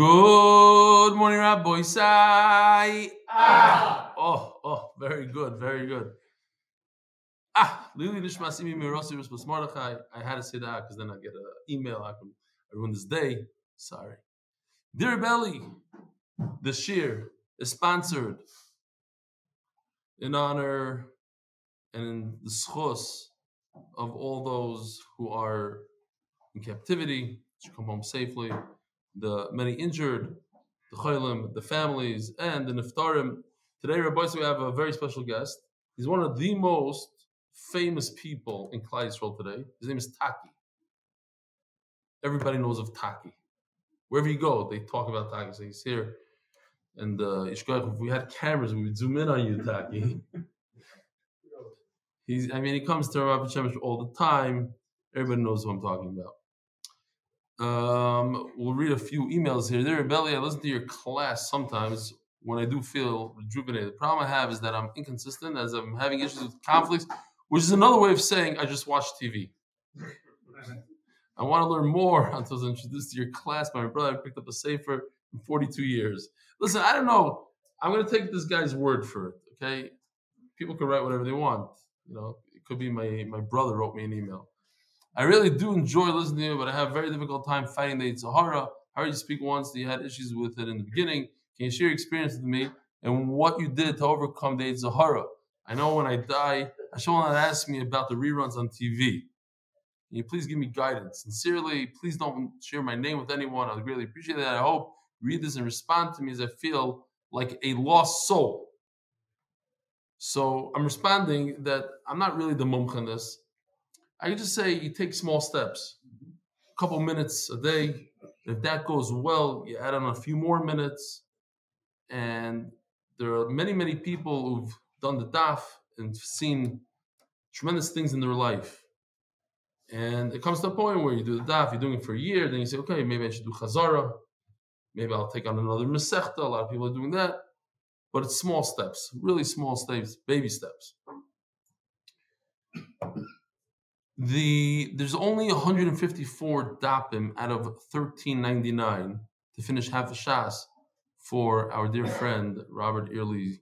Good morning, Rabbi Sai. Ah. Oh, oh, very good, very good. Ah, Lili Nishmasimi Mirosi Mordechai. I had to say that because then I get an email. I can I ruin this day. Sorry. Dear Belly, the shiur is sponsored in honor and in the schos of all those who are in captivity, to come home safely, the many injured, the chaylim, the families, and the niftarim. Today, Rabbi, we have a very special guest. He's one of the most famous people in Klal Yisrael today. His name is Taki. Everybody knows of Taki. Wherever you go, they talk about Taki. So he's here. And uh, if we had cameras, we would zoom in on you, Taki. He's, I mean, he comes to Rabbi Shemesh all the time. Everybody knows who I'm talking about. Um, we'll read a few emails here. There, Belly, I listen to your class sometimes when I do feel rejuvenated. The problem I have is that I'm inconsistent as I'm having issues with conflicts, which is another way of saying I just watch TV. I want to learn more until I was introduced to your class. My brother picked up a sefer in 42 years. Listen, I don't know. I'm going to take this guy's word for it. Okay, people can write whatever they want. You know, it could be my my brother wrote me an email. I really do enjoy listening to you, but I have a very difficult time fighting the yetzer hara. I heard you speak once that you had issues with it in the beginning. Can you share your experience with me and what you did to overcome the yetzer hara? I know when I die, Hashem will not ask me about the reruns on TV. Can you please give me guidance? Sincerely, please don't share my name with anyone. I'd really appreciate that. I hope read this and respond to me as I feel like a lost soul. So I'm responding that I'm not really the mumch in this. I just say you take small steps, a couple minutes a day. If that goes well, you add on a few more minutes. And there are many, many people who've done the daf and seen tremendous things in their life. And it comes to a point where you do the daf, you're doing it for a year, then you say, okay, maybe I should do chazara. Maybe I'll take on another mesechta. A lot of people are doing that. But it's small steps, really small steps, baby steps the there's only 154 dapim out of 1399 to finish half a shas for our dear friend Robert Airley's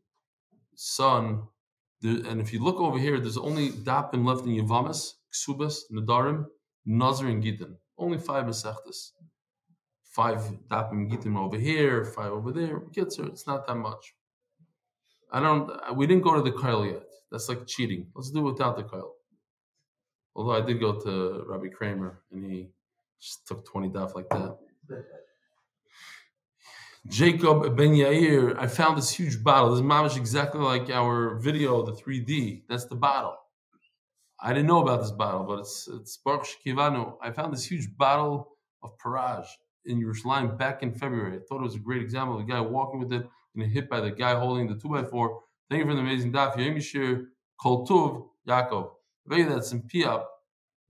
son. and if you look over here, there's only dapim left in Yavamas, Ksubas, Nadarim, Nazar, and Gittin. Only five Masechtas. Five dapim Gittin over here, five over there. Kitzer, it's not that much. I don't. We didn't go to the Kyle yet. That's like cheating. Let's do it without the Kyle. Although I did go to Rabbi Kramer and he just took 20 daf like that. Jacob Ben Yair, I found this huge bottle. This is mamish exactly like our video, the 3D. That's the bottle. I didn't know about this bottle, but it's it's Baruch Shekivanu. I found this huge bottle of Paraj in Yerushalayim back in February. I thought it was a great example of the guy walking with it and hit by the guy holding the 2x4. Thank you for the amazing daf. Yemishir Kol Tuv Yaakov. Maybe that's in Piap,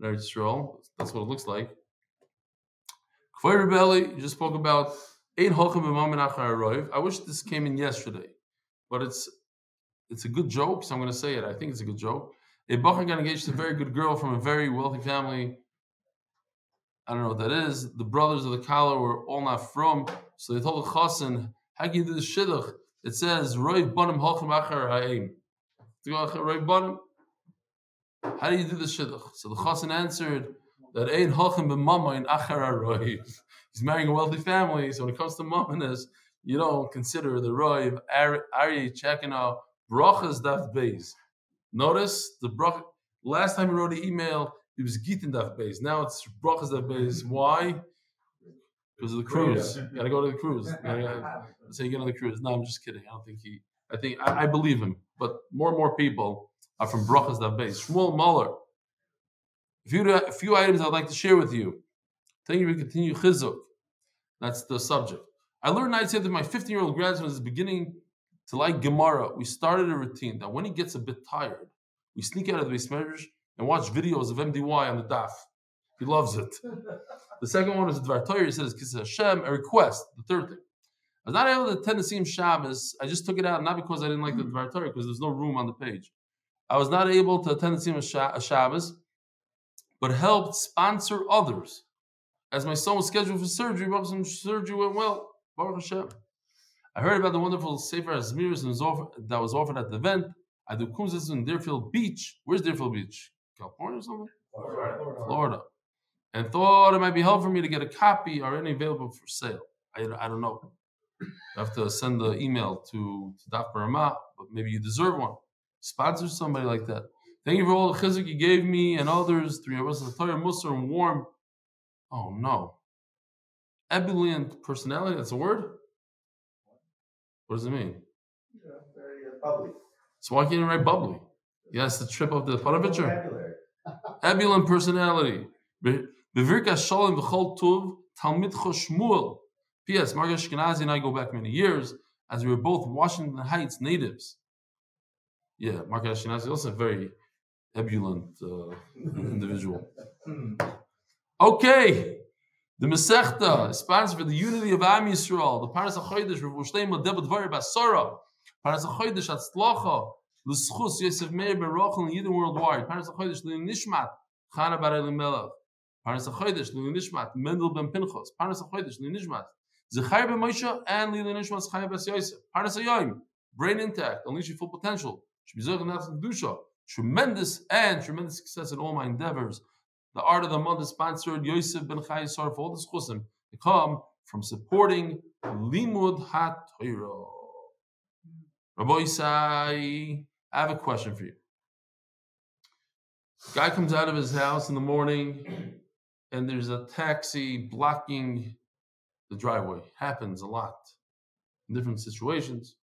Israel. That's what it looks like. Kfir Rebelli, you just spoke about I wish this came in yesterday, but it's it's a good joke, so I'm going to say it. I think it's a good joke. A Bachar got engaged to a very good girl from a very wealthy family. I don't know what that is. The brothers of the Kala were all not from, so they told the Chassan, How can you do the Shidduch? It says, Roiv Banim Holchem Achar Ha'im. Roiv Banim. How do you do the shidduch? So the chassan answered that ein hachem b'mama in achar He's marrying a wealthy family, so when it comes to mamanas, you don't consider the roiv Ari checking out brachas daf beis. Notice the brach. Last time he wrote an email, it was gitin daf beis. Now it's brachas daf beis. Why? Because of the cruise. You gotta go to the cruise. Gotta, so you get on the cruise. No, I'm just kidding. I don't think he. I think I, I believe him, but more and more people are from Brachas Daf Beis. Shmuel Muller. A few, a few items I'd like to share with you. Thank you for continue chizuk. That's the subject. I learned I said that my 15 year old grandson is beginning to like Gemara. We started a routine that when he gets a bit tired, we sneak out of the base and watch videos of MDY on the daf. He loves it. the second one is Dvar Torah. He says, Kiss Hashem, a request. The third thing. I was not able to attend the same Shabbos. I just took it out, not because I didn't like the Dvar Torah, because there's no room on the page. I was not able to attend the Tzim Shabbos, but helped sponsor others. As my son was scheduled for surgery, but some surgery went well. Baruch Hashem. I heard about the wonderful Sefer Azmiris that was offered at the event. I do kumzis in Deerfield Beach. Where's Deerfield Beach? California or something? Florida. Florida. And thought it might be helpful for me to get a copy. Are any available for sale? I, I don't know. I have to send the email to, to Daf Barama, but maybe you deserve one. Sponsor somebody like that. Thank you for all the chizik you gave me and others. Three of us, the Torah, Musar, and warm. Oh no. Ebullient personality, that's a word? What does it mean? Yeah, very uh, bubbly. So why can't you write bubbly? Yes, the trip of the Paravitcher. Ebullient personality. Bevirka Shalom V'chol Tuv Talmid Shmuel. P.S. Margaret Ashkenazi and I go back many years as we were both Washington Heights natives. Yeah, Margaret Ashkenazi also a very ebullient uh, individual. Okay, the Masechta is sponsored for the unity of Am Yisrael. The Paras HaChodesh, Rav Shtema Debet Dvari Basara. Paras HaChodesh Atzlacha. L'schus Yosef Meir Ben Rochel and Yidden worldwide. Paras HaChodesh L'in Nishmat. Chana Bar Elimelech. Paras HaChodesh L'in Nishmat. Mendel Ben Pinchos. Paras HaChodesh L'in Nishmat. Zechai Ben Moshe and L'in Nishmat Chaya Bas Yosef. Paras HaYoim. Brain intact. Unleash your full potential. Tremendous and tremendous success in all my endeavors. The art of the month is sponsored Yosef ben Chayesar for all this chusim to come from supporting Limud HaTorah. Rabbi Isai, I have a question for you. Guy comes out of his house in the morning and there's a taxi blocking the driveway. Happens a lot in different situations.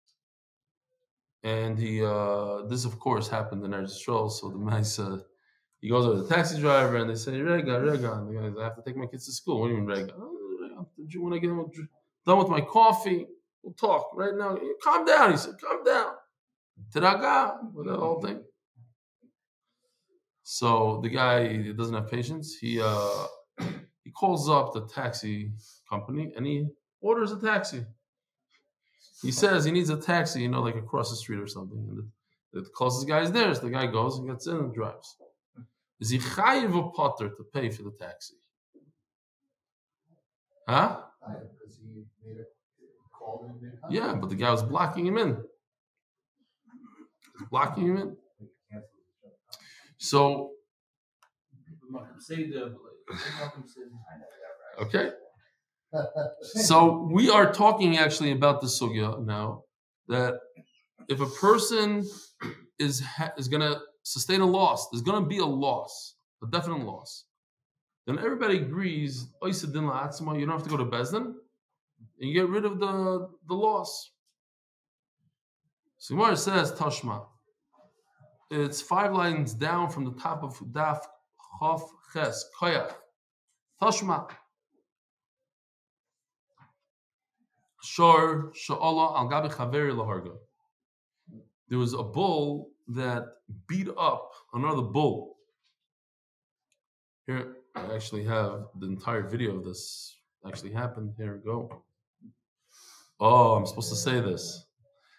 And he, uh, this of course happened in Eretz Yisrael. So the mice, uh, he goes over to the taxi driver and they say, Rega, Rega. And the guy says, I have to take my kids to school. What do you mean, Rega? Oh, when I get done with my coffee, we'll talk right now. Calm down. He said, calm down. Tiraga, with the whole thing. So the guy doesn't have patience. He uh, he calls up the taxi company and he orders a taxi. He says he needs a taxi, you know, like across the street or something. And the, the closest guy is there. So the guy goes and gets in and drives. Is he chayiv a potter to pay for the taxi? Huh? Yeah, but the guy was blocking him in. blocking him in. So, okay. So we are talking actually about the sugya now that if a person is is going to sustain a loss, there's going to be a loss, a definite loss. Then everybody agrees, oh, you don't have to go to Bezdin, and you get rid of the, the loss. So Gemara says, Tashma. It's five lines down from the top of Daf Chof Ches Koyach. Tashma. Shor Sha'ala al Gabi Chaveri Laharga. There was a bull that beat up another bull. Here, I actually have the entire video of this actually happened. Here we go. Oh, I'm supposed to say this.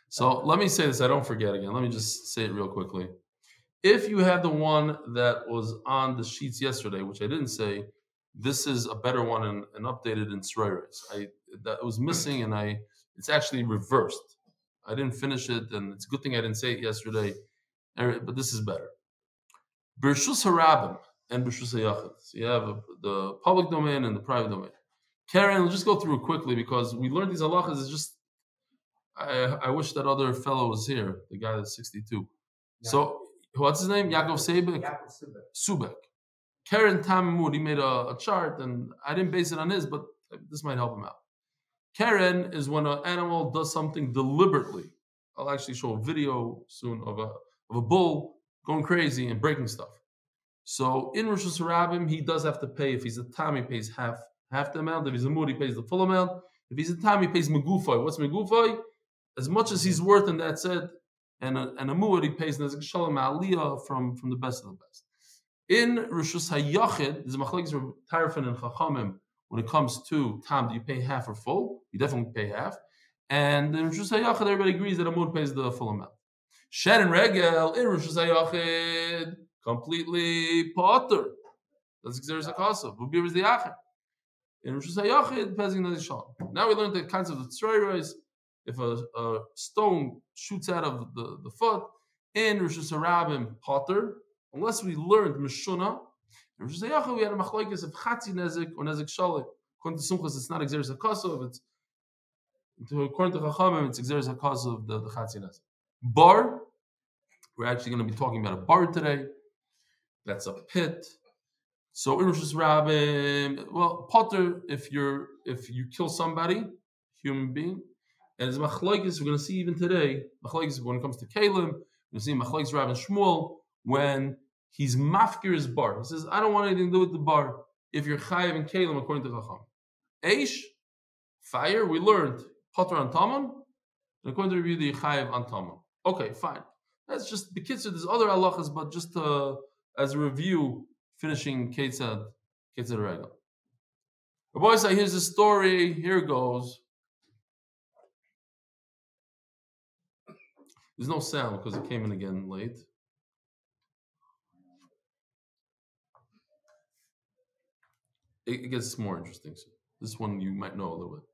So let me say this. I don't forget again. Let me just say it real quickly. If you have the one that was on the sheets yesterday, which I didn't say, this is a better one and, and updated in Sroiris. I that was missing, and I it's actually reversed. I didn't finish it, and it's a good thing I didn't say it yesterday. Er, but this is better. Bershus harabim and bershus hayachid. So you have the public domain and the private domain. Keren, we'll just go through quickly because we learned these halachas. It's just I, I wish that other fellow was here, the guy that's 62. Yeah. So what's his name? Yaakov Sebek? Yaakov Subek. Keren Tamimud, he made a, a, chart, and I didn't base it on his, but this might help him out. Keren is when an animal does something deliberately. I'll actually show a video soon of a of a bull going crazy and breaking stuff. So in Reshus Harabim, he does have to pay. If he's a tam, he pays half half the amount. If he's a mood, he pays the full amount. If he's a tam, he pays megufay. What's megufay? As much as he's worth, and that's it. And a, and a muad, he pays nezek shalom aliyah from, from the best of the best. In Rishus Hayachid, there's a machlekes Tarfon and Chachamim. When it comes to tam, do you pay half or full? You definitely pay half. And in Rishus Hayachid, everybody agrees that a mood pays the full amount. Shen and regel in Reshus Harabim completely potter. That's Xeris Akasa. Bubir is the Acher. In Reshus Harabim, Pezin Nezek Now we learned the concept of Tzroiros. If a, a, stone shoots out of the, the foot, in Reshus Harabim, Potter, unless we learned Mishuna, in Reshus Harabim, we had a machlokes of Chatzi Nezek or Nezek Shalit. According to Sumchas, it's not Exeris HaKosov, it's according to Chachamim, it's Exeris HaKosov of the, the Bor, we're actually going to be talking about a bor today. That's a pit. So Reshus Harabim, well, Potter, if you're if you kill somebody, human being, and it's machlokes, we're going to see even today, machlokes when it comes to Kalim, we're going to see machlokes Rav and Shmuel when he's mafkir his bor. He says, I don't want anything to do with the bor. If you're chayiv and Kalim according to Chacham, Eish, fire. We learned Potter on Taman, and according to review the chayiv on Taman. Okay, fine. That's just the kids. There's other halachas, but just uh, as a review, finishing Ketzad Ketzad. The boy say, here's the story. Here goes. There's no sound because it came in again late. It, it gets more interesting. So this one you might know a little bit.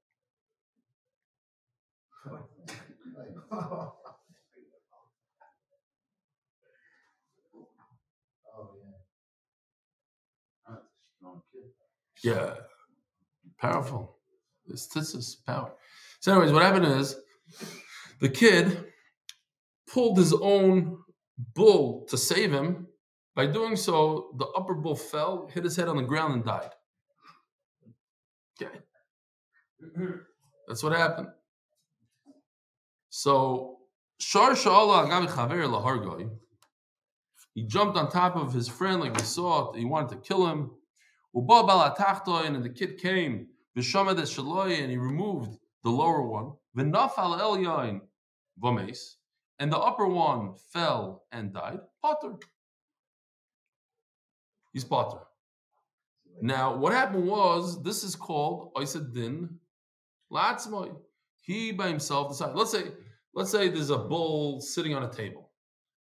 Yeah, powerful. This this is power. So, anyways, what happened is the kid pulled his own bull to save him. By doing so, the upper bull fell, hit his head on the ground, and died. Okay. That's what happened. So, Shar Sha'ala Agavi Chaver Lahargoi, he jumped on top of his friend like we saw, he wanted to kill him. And the kid came, and he removed the lower one. And the upper one fell and died. Potter. He's Potter. Now, what happened was, this is called Oisadin Latzmoy. He by himself decided. Let's say, let's say there's a bull sitting on a table,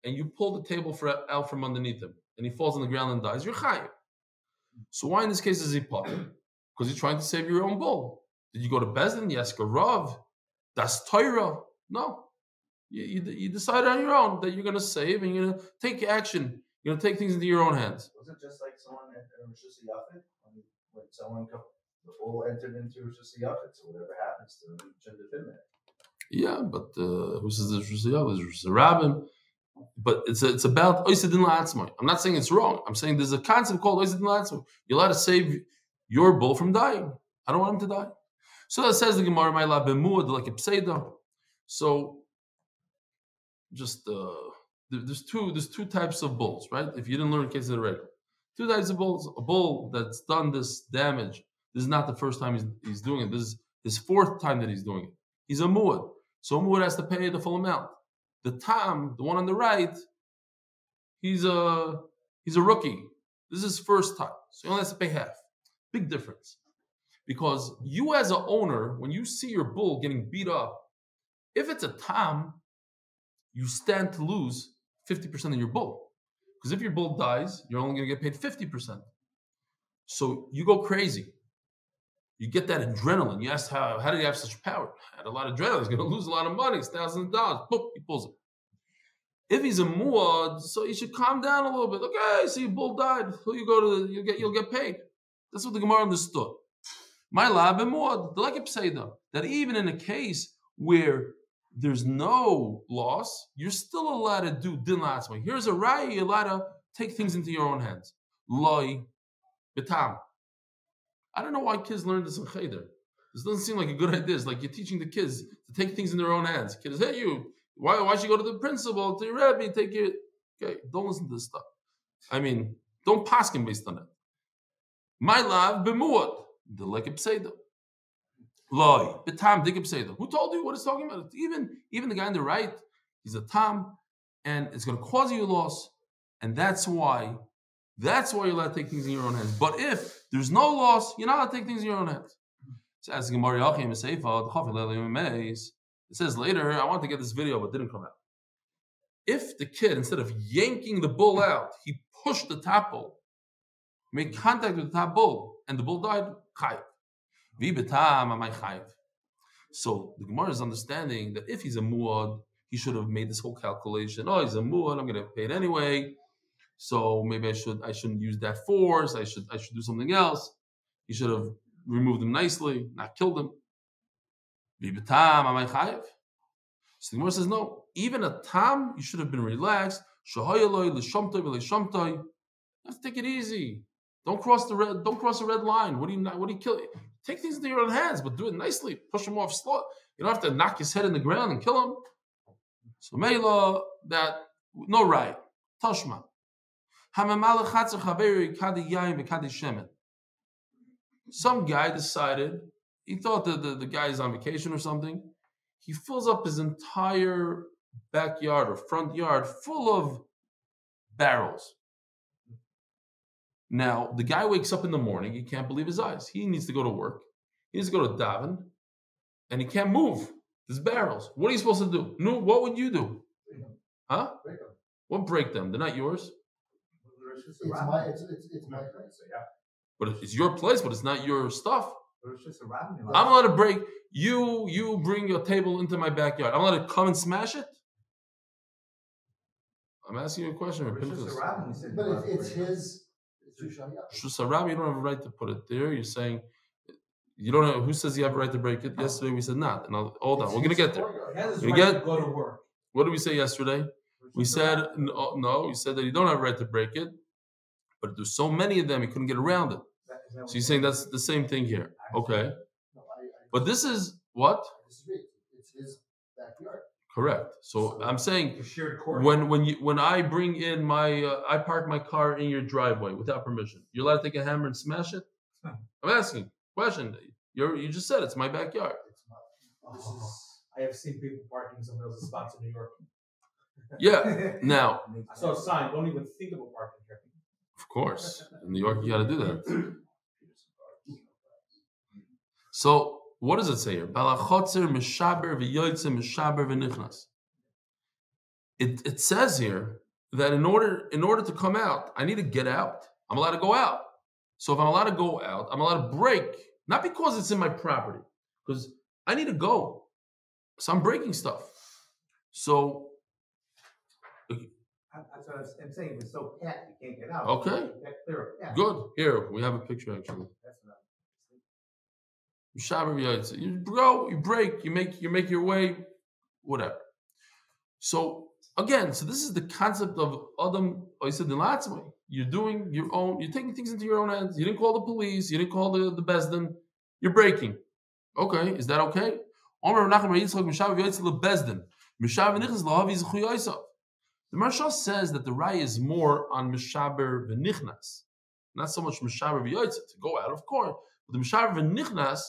and you pull the table for, out from underneath him, and he falls on the ground and dies. You're chayiv. So why in this case is he potter? Because you're trying to save your own bull. Did you go to Bezdin? Yes, Rav. That's Torah. No. You, you, you decided on your own that you're going to save and you're going to take action. You're going to take things into your own hands. Was it just like someone in Reshus Harabim? When someone the bull entered into Reshus Harabim, so whatever happens to him, shouldn't have been there. Yeah, but uh, who says this Reshus Harabim. But it's a, it's about oisedin la'atzmai. I'm not saying it's wrong. I'm saying there's a concept called oisedin la'atzmai. You're allowed to save your bull from dying. I don't want him to die. So that says the Gemara, "My la b'muad like a pseida." So, just uh, there's two there's two types of bulls, right? If you didn't learn case of the regular, two types of bulls. A bull that's done this damage. This is not the first time he's, he's doing it. This is his fourth time that he's doing it. He's a muad, so a muad has to pay the full amount. The Tam, the one on the right, he's a he's a rookie. This is his first time, so he only has to pay half. Big difference, because you as an owner, when you see your bull getting beat up, if it's a Tam, you stand to lose fifty percent of your bull. Because if your bull dies, you're only going to get paid fifty percent. So you go crazy. You get that adrenaline. You ask how how did he have such power? Had a lot of adrenaline. He's going to lose a lot of money. It's thousands of dollars. Boom, he pulls it. If he's a muad, so you should calm down a little bit. Okay, see, bull died. Who you go to? You get you'll get paid. That's what the Gemara understood. My lab and muad. The like say though that even in a case where there's no loss, you're still allowed to do din. Here's a raya, you're allowed to take things into your own hands. Loi, betam. I don't know why kids learn this in cheder. This doesn't seem like a good idea. It's like you're teaching the kids to take things in their own hands. Kids, hey, you, why, why should you go to the principal, to your rabbi, take it? Okay, don't listen to this stuff. I mean, don't pass him based on it. My love, bemuad, the like pseudo. Loi, betam dig pseudo. Who told you what it's talking about? Even even the guy on the right, he's a tam, and it's going to cause you loss, and that's why that's why you're allowed to take things in your own hands. But if there's no loss, you're not allowed to take things in your own hands. So it says later, I want to get this video, but didn't come out. If the kid, instead of yanking the bull out, he pushed the top bull, made contact with the top bull, and the bull died. So the Gemara is understanding that if he's a muad, he should have made this whole calculation. Oh, he's a muad. I'm going to pay it anyway. So maybe I should I shouldn't use that force. I should I should do something else. He should have removed him nicely, not killed him. Vi betam amay chayiv. So the Gemara says no. Even a tam, you should have been relaxed. Shahayaloi l'shamtoi v'le'shamtoi. To take it easy. Don't cross the red. Don't cross the red line. What do you? What do you kill? Take things into your own hands, but do it nicely. Push him off slow. You don't have to knock his head in the ground and kill him. So Mela, that no right. Tashma. Some guy decided he thought that the, the guy is on vacation or something. He fills up his entire backyard or front yard full of barrels. Now, the guy wakes up in the morning, he can't believe his eyes. He needs to go to work. He needs to go to Davin, and he can't move. There's barrels. What are you supposed to do? No, what would you do? Huh? What break them? They're not yours. It's my, it's, it's, it's my place. But it's your place, but it's not your stuff. But it's just a rabbin. I'm allowed to break. You you bring your table into my backyard. I'm allowed to come and smash it. I'm asking you a question. But it's just Pinchas. a rabbin. Said. But you it's, it's to break it. his, it's Rishon Shusarab, you don't have a right to put it there. You're saying you don't know who says you have a right to break it. Yesterday we said not. And I'll, hold on, It's we're gonna get there. courtyard. He has his You right get- to go to work. What did we say yesterday? We said no, no. You said that you don't have a right to break it, but there's so many of them you couldn't get around it. That- is that So you're saying that's the same thing here, okay? No, I, I But this is what. It's his backyard. correct. So I'm saying a shared court. when when you when I bring in my uh, I park my car in your driveway without permission, you're allowed to take a hammer and smash it. I'm asking question. You you just said it's my backyard. It's not. This Oh. is, I have seen people parking in else's spots in New York. Yeah. Now, I saw a sign, don't even think about parking here. Of course, in New York, you got to do that. So what does it say here? Balachotzer mishaber v'yoytze mishaber v'nichnas. It it says here that in order in order to come out, I need to get out. I'm allowed to go out. So if I'm allowed to go out, I'm allowed to break, not because it's in my property, because I need to go. So I'm breaking stuff. So That's what I'm saying. It's so pat, you can't get out. Okay. That clear a path. good. Here we have a picture actually. That's what Shabbos Yotze. You go, you break, you make you make your way, whatever. So again, so this is the concept of Adam oh, Oisad Dilatzmai. You're doing your own, you're taking things into your own hands. You didn't call the police, you didn't call the, the Besdin, you're breaking. Okay, is that okay? Omer Menachem Yitzchak Mishav LeBesdin. Mishav Nichnas Lahavi Zechu Yosef. The Maharsha says that the Rai is more on Mishaber V'Nichnas. Not so much Mishaber V'Yotze, to go out, of course. But the Mishaber V'Nichnas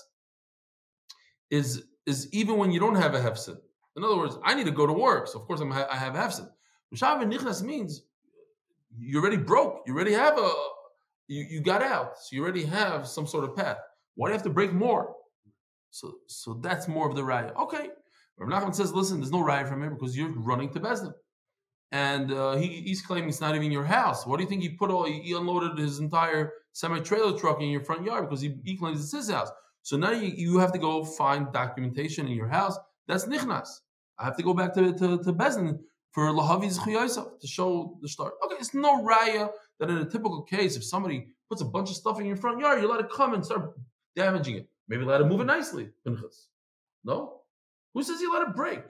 is is even when you don't have a hefsid. In other words, I need to go to work, so of course I'm, I have hefsid. Mishav nichnas means you already broke. You already have a you, you got out, so you already have some sort of path. Why do you have to break more? So so that's more of the raya. Okay, Rav Nachman says, listen, there's no raya from here because you're running to Bezdin. And uh, he, he's claiming it's not even your house. What do you think he put all? He, unloaded his entire semi trailer truck in your front yard because he, he claims it's his house. So now you, you have to go find documentation in your house. That's nichnas. I have to go back to to, to Bezdin for lahavi zchuyosef to show the start. Okay, it's no raya that in a typical case, if somebody puts a bunch of stuff in your front yard, you let to come and start damaging it. Maybe let to move it nicely. No? Who says you let it break?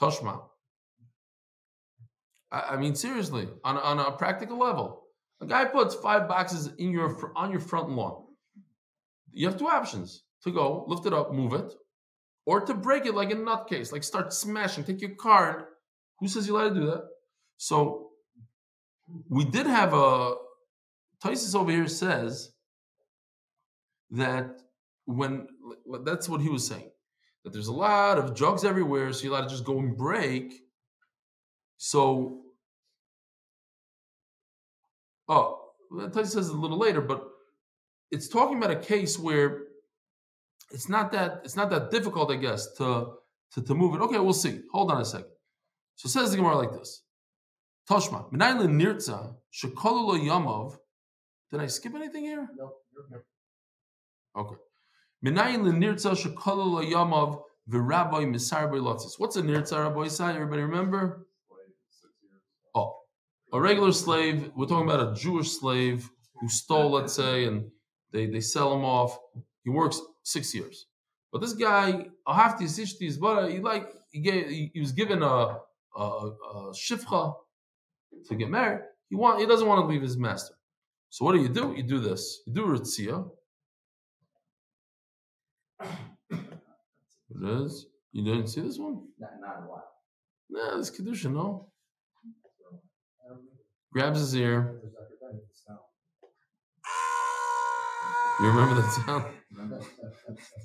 Toshma. I, I mean, seriously, on, on a practical level, a guy puts five boxes in your on your front lawn. You have two options: to go lift it up, move it, or to break it like a nutcase, like start smashing. Take your car. And, who says you're allowed to do that? So we did have a Tosfos over here says that when that's what he was saying that there's a lot of drugs everywhere, so you're allowed to just go and break. So, oh, Tosfos says it a little later, but it's talking about a case where it's not that it's not that difficult, I guess, to to, to move it. Okay, we'll see. Hold on a second. So it says the Gemara like this. Toshma, Minayin nirtza shekalu lo yamav. Did I skip anything here? no, Okay. Minayin lenirtza shekolol yamav v'rabbi misar lotzis. What's a nirtza, Rabbi Isai? Everybody remember? A regular slave. We're talking about a Jewish slave who stole, let's say, and they, they sell him off. He works six years. But this guy, Ahafti Sishti but he like he gave he, he was given a, a, a shifcha to get married. He want he doesn't want to leave his master. So what do you do? You do this. You do ritzia. It is. You didn't see this one? Not, not a. Nah, this kedusha, no. I don't know. Grabs his ear. There's Dr. Benny, it's now. You remember that sound?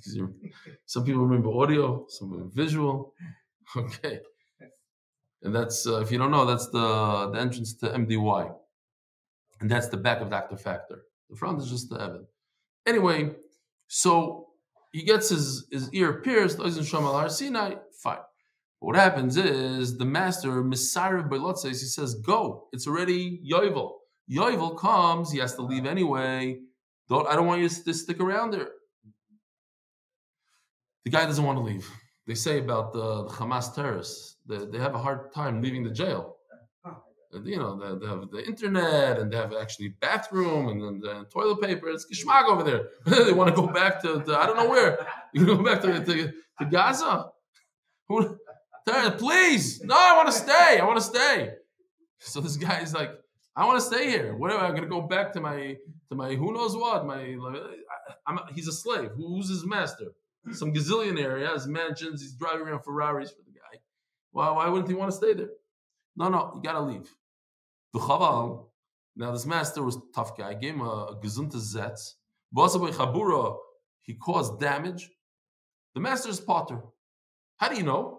Some people remember audio, some remember visual. Okay. And that's, uh, if you don't know, that's the, the entrance to MDY. And that's the back of Dr. Factor. The front is just the Evan. Anyway, so he gets his, his ear pierced, Oizen Shomal Har Sinai, fine. What happens is the master, Misarev Beilotzes, he says, go. It's already Yovel. Yovel comes, he has to leave anyway. Don't, I don't want you to stick around there. The guy doesn't want to leave. They say about the, the Hamas terrorists, they, they have a hard time leaving the jail. You know, they, they have the internet and they have actually bathroom and then the toilet paper. It's geschmack over there. they want to go back to, to I don't know where. You go back to, to, to Gaza. Who, please, no, I want to stay. I want to stay. So this guy is like, I want to stay here. Whatever, I'm gonna go back to my to my who knows what. My I, I'm, he's a slave. Who's his master? Some gazillionaire. He has mansions. He's driving around Ferraris for the guy. Why? Why wouldn't he want to stay there? No, no, you gotta leave. Now this master was a tough guy. Gave him a, a gesunte zetz. He caused damage. The master's potter. How do you know?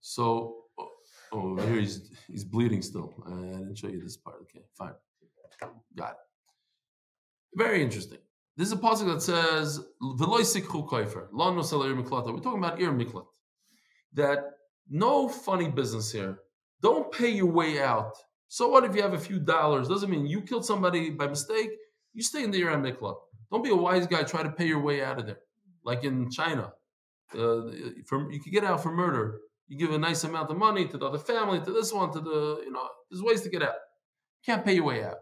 So, oh, oh, here he's he's bleeding still. I didn't show you this part. Okay, fine, got it. Very interesting. This is a passage that says "V'loy sikhu koifer lo nosel ir miklata." We're talking about ir miklat. That no funny business here. Don't pay your way out. So what if you have a few dollars? Doesn't mean you killed somebody by mistake. You stay in the ir miklat. Don't be a wise guy. Try to pay your way out of there, like in China. Uh, from you could get out for murder you give a nice amount of money to the other family, to this one, to the, you know, there's ways to get out. You Can't pay your way out.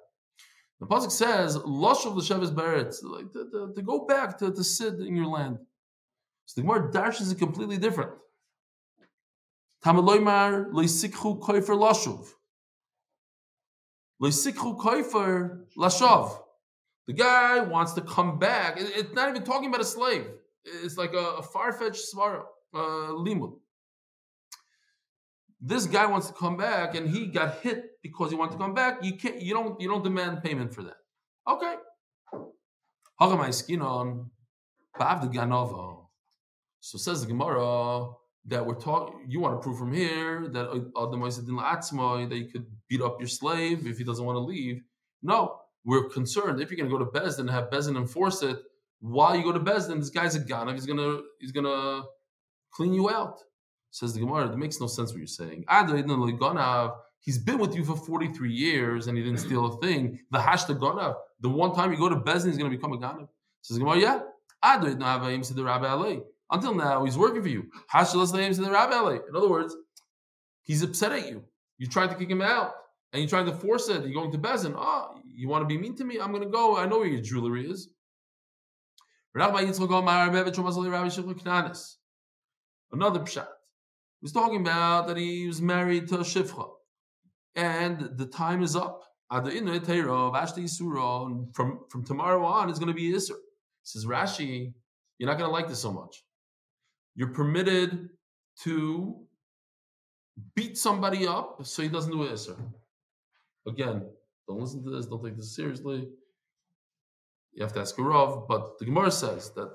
The Pasuk says, Lush of the Shevis Beretz, like to, to, to go back to, to sit in your land. So the Gemara Darsh is completely different. Tamaloymar leisikhu koifer lashuv. Leisikhu koifer lashav. The guy wants to come back. It's not even talking about a slave. It's like a, a far-fetched svara, uh, limud this guy wants to come back and he got hit because he wanted to come back you can't you don't you don't demand payment for that okay. So says the Gemara that we're talking. You want to prove from here that that you could beat up your slave if he doesn't want to leave. No, we're concerned if you're going to go to Bezdin and have Bezdin enforce it while you go to Bezdin. This guy's a ganav. He's gonna he's gonna clean you out. Says the Gemara, it makes no sense what you're saying. He's been with you for 43 years and he didn't steal a thing. The hashta Ganav, the one time you go to Bezin, he's going to become a Ganav. Says the Gemara, yeah. Until now, he's working for you. Hashtag. In other words, he's upset at you. You tried to kick him out and you're trying to force it. You're going to Bezdin. Oh, ah, you want to be mean to me? I'm going to go. I know where your jewelry is. Another pshat. Was talking about that he was married to a shifcha, and the time is up. From from tomorrow on, it's going to be Isser. Says Rashi, you're not going to like this so much. You're permitted to beat somebody up so he doesn't do Isser. Again, don't listen to this. Don't take this seriously. You have to ask a Rav, but the Gemara says that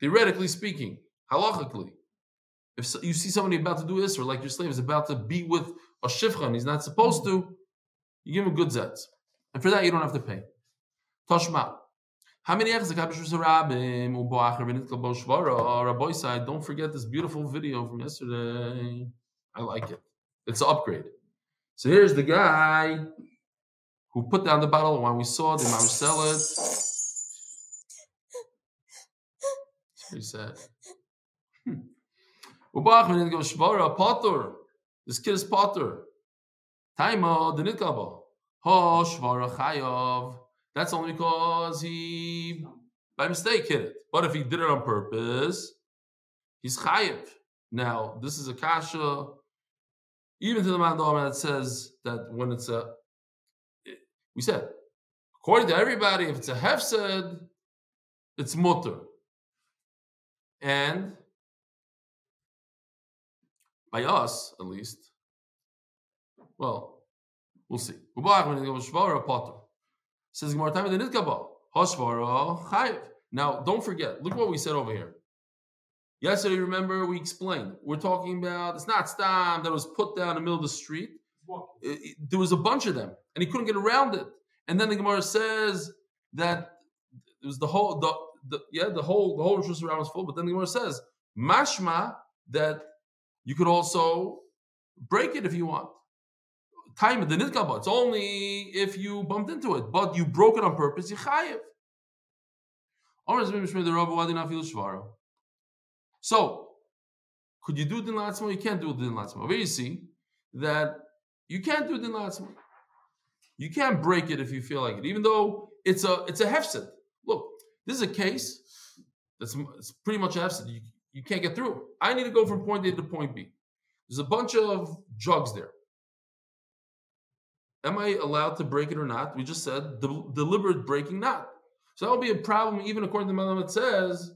theoretically speaking, halachically, if so- you see somebody about to do this, or like your slave is about to be with a shifcha and he's not supposed to, you give him good zets. And for that, you don't have to pay. Toshma. Side, don't forget this beautiful video from yesterday. I like it. It's an upgrade. So here's the guy who put down the bottle of wine. We saw the Imam sell it. Hmm. Ubach when it goes shvara potter. This kid is potter. Taima the nitkaba. Ha shvara chayav. That's only because he by mistake hit it. But if he did it on purpose, he's chayiv. Now this is a kasha. Even to the man that says that when it's a, we said, according to everybody, if it's a hefsed, it's mutter. And by us, at least, well, we'll see. Says Gemara time the nitkaba. Hashvara chayiv. Now, don't forget. Look what we said over here. Yesterday, remember we explained. We're talking about it's not stam that was put down in the middle of the street. It- it- there was a bunch of them, and he couldn't get around it. And then the Gemara says that it was the whole the, the yeah the whole the whole Rosh around was full. But then the Gemara says mashma that you could also break it if you want. Time of the nitkaba. It's only if you bumped into it, but you broke it on purpose. You. So, could you do din latzma? You can't do din latzma. Over here you see that you can't do din latzma. You can't break it if you feel like it, even though it's a it's a hefset. Look, this is a case that's it's pretty much a hefset. You, you can't get through. I need to go from point A to point B. There's a bunch of jugs there. Am I allowed to break it or not? We just said del- deliberate breaking not. So that would be a problem, even according to Malam, it says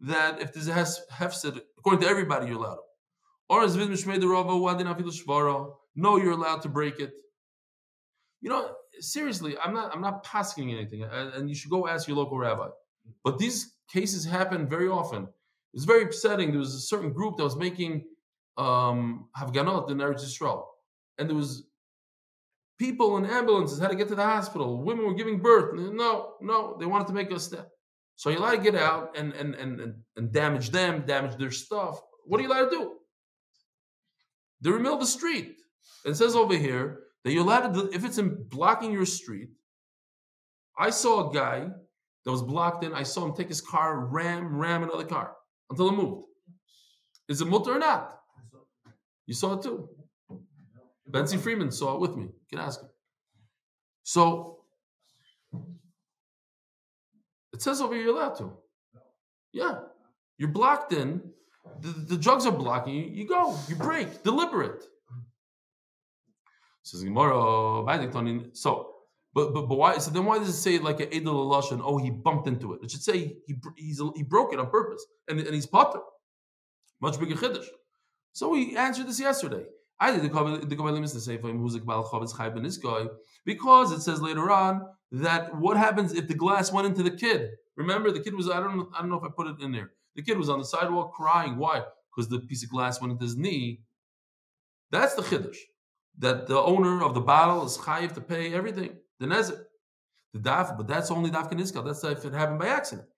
that if there's a hes- hefset, according to everybody, you're allowed. Or as no, you're allowed to break it. You know, seriously, I'm not I'm not passing anything, and you should go ask your local rabbi. But these cases happen very often. It's very upsetting. There was a certain group that was making um Havganot in Eretz Yisrael, and there was people in ambulances had to get to the hospital. Women were giving birth. No, no, they wanted to make a step. So you're allowed to get out and and and and, damage them, damage their stuff. What are you allowed to do? They're in the middle of the street. It says over here that you're allowed to, if it's in blocking your street. I saw a guy that was blocked in. I saw him take his car, ram, ram another car until it moved. Is it mutter or not? You saw it too. Betsy Freeman saw it with me. You can ask him. So it says over here you're allowed to. Yeah. You're blocked in. The, the drugs are blocking you. You go. You break. Deliberate. Says Gemara. So, but but but why? So then why does it say like an edel al lashon? Oh, he bumped into it. It should say he he broke it on purpose, and and he's potter. Much bigger chiddush. So we answered this yesterday. I did the Kabbalah- the Kabbalah to say for who's guy because it says later on that what happens if the glass went into the kid? Remember, the kid was I don't know, I don't know if I put it in there. The kid was on the sidewalk crying. Why? Because the piece of glass went into his knee. That's the chiddush. That the owner of the bottle is chayiv to pay everything, the nezek, the daf. But that's only daf keniska. That's if it happened by accident.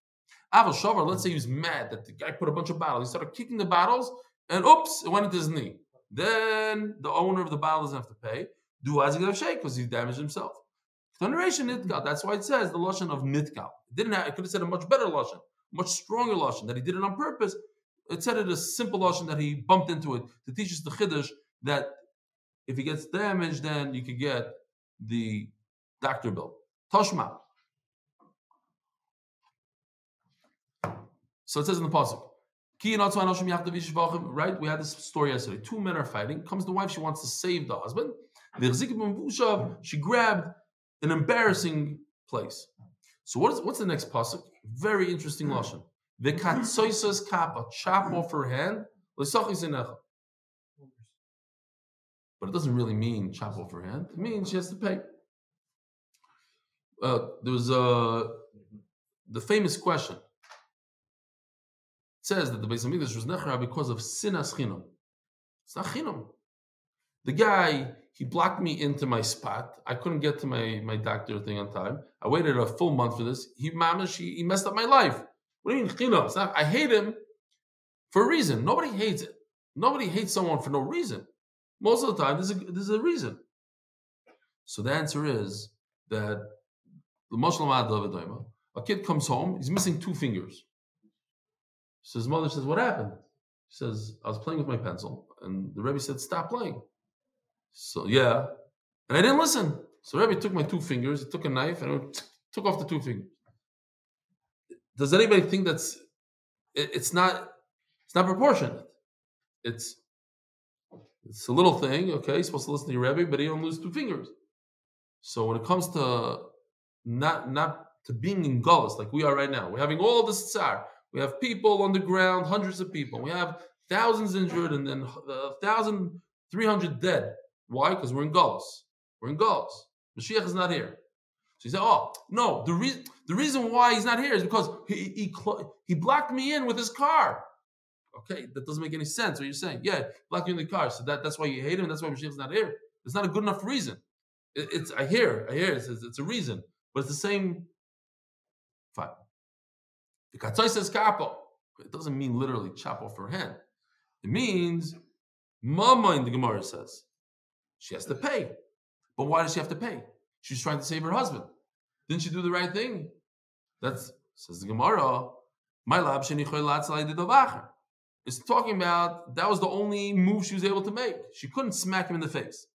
Aval shavar. Let's say he was mad that the guy put a bunch of bottles. He started kicking the bottles, and oops, it went into his knee. Then the owner of the bottle doesn't have to pay. Do azigav shake because he damaged himself. Generation nitkal. That's why it says the lashon of nitkal. It didn't. Have, it could have said a much better lashon, much stronger lashon that he did it on purpose. It said it a simple lashon that he bumped into it to teach us the chiddush that if he gets damaged, then you could get the doctor bill. Toshma. So it says in the pasuk. Right? We had this story yesterday. Two men are fighting. Comes the wife. She wants to save the husband. She grabbed an embarrassing place. So what is what's the next pasuk? Very interesting lashon. Kappa. Chop off her hand. But it doesn't really mean chop off her hand. It means she has to pay. Uh, there was uh, the famous question. It says that the Beis Hamikdash was nechra because of sinas chinam. It's not chinam. The guy he blocked me into my spot. I couldn't get to my my doctor thing on time. I waited a full month for this. He mamish he, he messed up my life. What do you mean chinam? It's not. I hate him for a reason. Nobody hates it. Nobody hates someone for no reason. Most of the time, there's a, there's a reason. So the answer is that a kid comes home, he's missing two fingers. So his mother says, What happened? He says, I was playing with my pencil, and the Rebbe said, Stop playing. So, yeah. And I didn't listen. So Rebbe took my two fingers, he took a knife, and took off the two fingers. Does anybody think that's it, it's not it's not proportionate? It's it's a little thing, okay, you're supposed to listen to your Rebbe, but he don't lose two fingers. So when it comes to not not to being in Gullus like we are right now, we're having all this tsar. We have people on the ground, hundreds of people. We have thousands injured and then uh, thousand three hundred dead. Why? Because we're in Gullus. We're in Gullus. Mashiach is not here. So he said, "Oh no, the reason the reason why he's not here is because he he, he blocked me in with his car." Okay, that doesn't make any sense. What you're saying? Yeah, blocked you in the car. So that, that's why you hate him. That's why Mashiach's not here. It's not a good enough reason. It, it's I hear, I hear. It's, it's a reason, it's the same. Fine. The katzoy says kapo. It doesn't mean literally chop off her hand. It means mama in the Gemara says she has to pay. But why does she have to pay? She's trying to save her husband. Didn't she do the right thing? That's says the Gemara. My lab. It's talking about that was the only move she was able to make. She couldn't smack him in the face.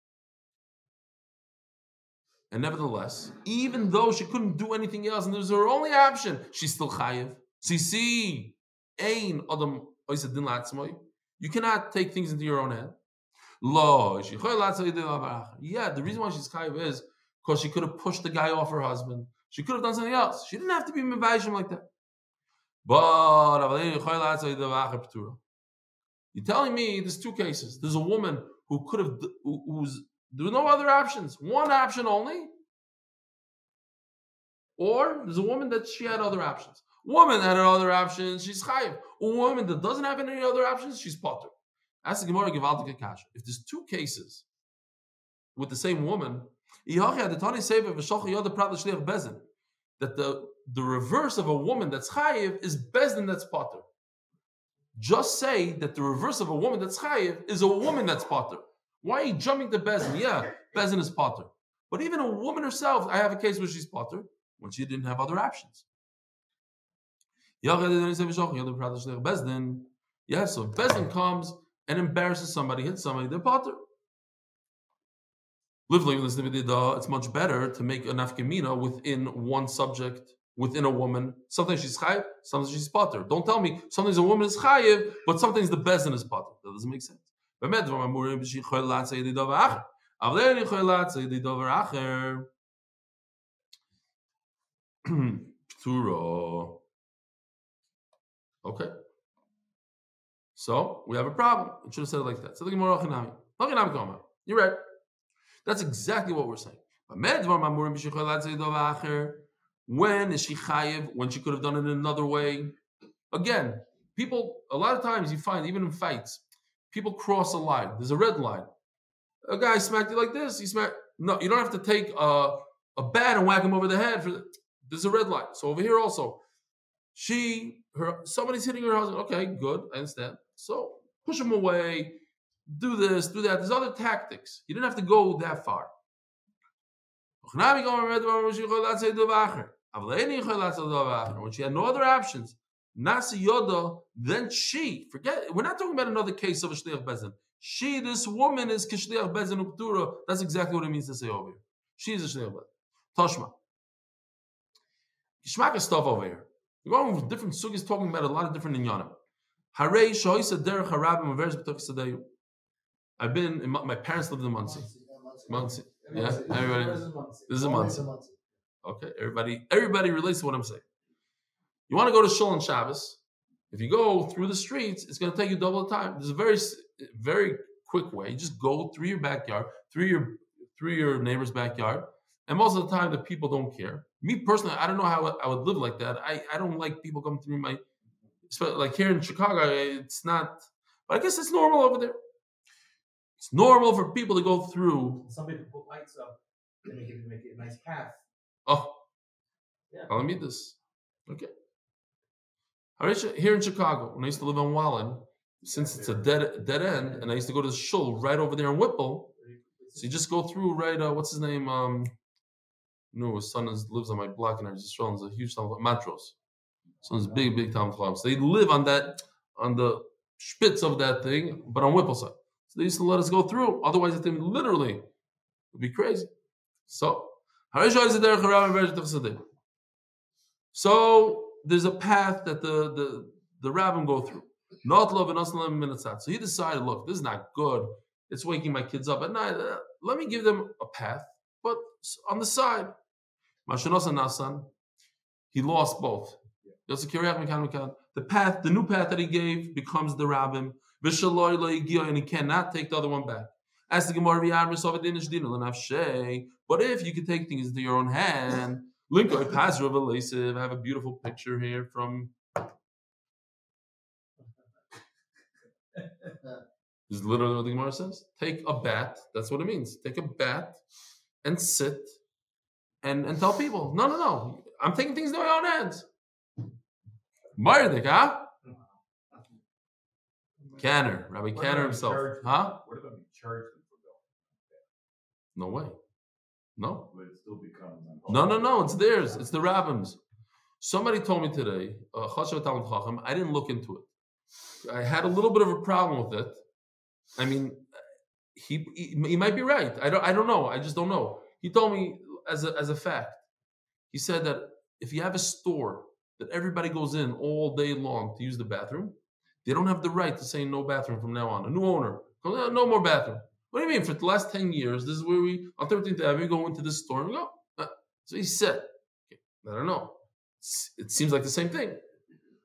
And nevertheless, even though she couldn't do anything else, and there's her only option, she's still chayiv. Sisi, ein adam You cannot take things into your own hand. Lo, yeah, the reason why she's chayiv is because she could have pushed the guy off her husband. She could have done something else. She didn't have to be mivayishim like that. But you're telling me there's two cases. There's a woman who could have, who's were no other options. One option only. Or there's a woman that she had other options. Woman had other options, she's chayiv. A woman that doesn't have any other options, she's potter. Ask the Gemara Givaldik Kasha. If there's two cases with the same woman, that the, the reverse of a woman that's chayiv is bezdin that's potter. Just say that the reverse of a woman that's chayiv is a woman that's potter. Why are you jumping to Bezin? Yeah, Bezin is Potter. But even a woman herself, I have a case where she's Potter when she didn't have other options. Yeah, so Bezin comes and embarrasses somebody, hits somebody, they're Potter. Uh, it's much better to make an nafkamina within one subject, within a woman. Sometimes she's chayiv, sometimes she's potter. Don't tell me sometimes a woman is chayiv, but sometimes the bezin is potter. That doesn't make sense. באמת דברים אמורים שיכול לעשות ידי דבר אחר. אבל אין יכול לעשות ידי דבר אחר. פטורו. Okay. So we have a problem. It should have said it like that. So the Gemara Achinami. Achinami Koma. You're right. That's exactly what we're saying. When is she chayiv? When she could have done it in another way? Again, people, a lot of times you find, even in fights, people cross a line. There's a red line. A guy smacked you like this. He smacked. No, you don't have to take a, a bat and whack him over the head. For the, there's a red line. So over here also, she, her, somebody's hitting her husband. Okay, good, I understand. So push him away. Do this, do that. There's other tactics. You didn't have to go that far. When she had no other options, Nasi Yoda, then she, forget, we're not talking about another case of a Shliach Bezin. She, this woman, is Kishliach Bezin Uptura. That's exactly what it means to say over here. She is a Shliach Bezin. Toshma. Gishmak stuff over here. We're going with different sugis talking about a lot of different inyanim. Harei shoysa derech harabim averes b'tok sadeyu. I've been, in my, my parents lived in Monsey. Monsey. Yeah, everybody. This is a Monsey. Okay, everybody, everybody relates to what I'm saying. You want to go to Shul on Shabbos? If you go through the streets, it's going to take you double the time. There's a very, very quick way. You just go through your backyard, through your through your neighbor's backyard, and most of the time the people don't care. Me personally, I don't know how I would live like that. I, I don't like people coming through my like here in Chicago. It's not, but I guess it's normal over there. It's normal for people to go through. Some people put lights up and make it make it a nice path. Oh, yeah. I'll meet this. Okay. Here in Chicago, when I used to live on Wallen, since it's a dead dead end, and I used to go to the shul right over there in Whipple, so you just go through right. Uh, what's his name? Um, no, his son is, lives on my block, and I just shul. It's a huge town, Matros. So it's big, big Talmud Chacham. So they live on that, on the spitz of that thing, but on Whipple side. So they used to let us go through. Otherwise, it literally would be crazy. So, so there's a path that the the the rabbin go through. Not love and minutes So he decided, look, this is not good. It's waking my kids up at night. Uh, let me give them a path, but on the side. Nasan, he lost both. The path, the new path that he gave becomes the rabbin. And he cannot take the other one back. As the Gemara But if you could take things into your own hand, Linko Pasra I have a beautiful picture here from This is literally what the Gemara says. Take a bat. That's what it means. Take a bat and sit and, and tell people, no, no, no. I'm taking things in my own hands. Mardik, huh? Canner, Rabbi Canner himself. Huh? What about we charge them for going? No way. No. But it still becomes No, no, no. It's theirs. It's the rabbins. Somebody told me today, uh, I didn't look into it. I had a little bit of a problem with it. I mean, he, he, he might be right. I don't I don't know. I just don't know. He told me as a as a fact. He said that if you have a store that everybody goes in all day long to use the bathroom, they don't have the right to say no bathroom from now on. A new owner, no more bathroom. What do you mean? For the last 10 years, this is where we, on 13th Avenue, go into this store and go. So he said, I don't know. It seems like the same thing.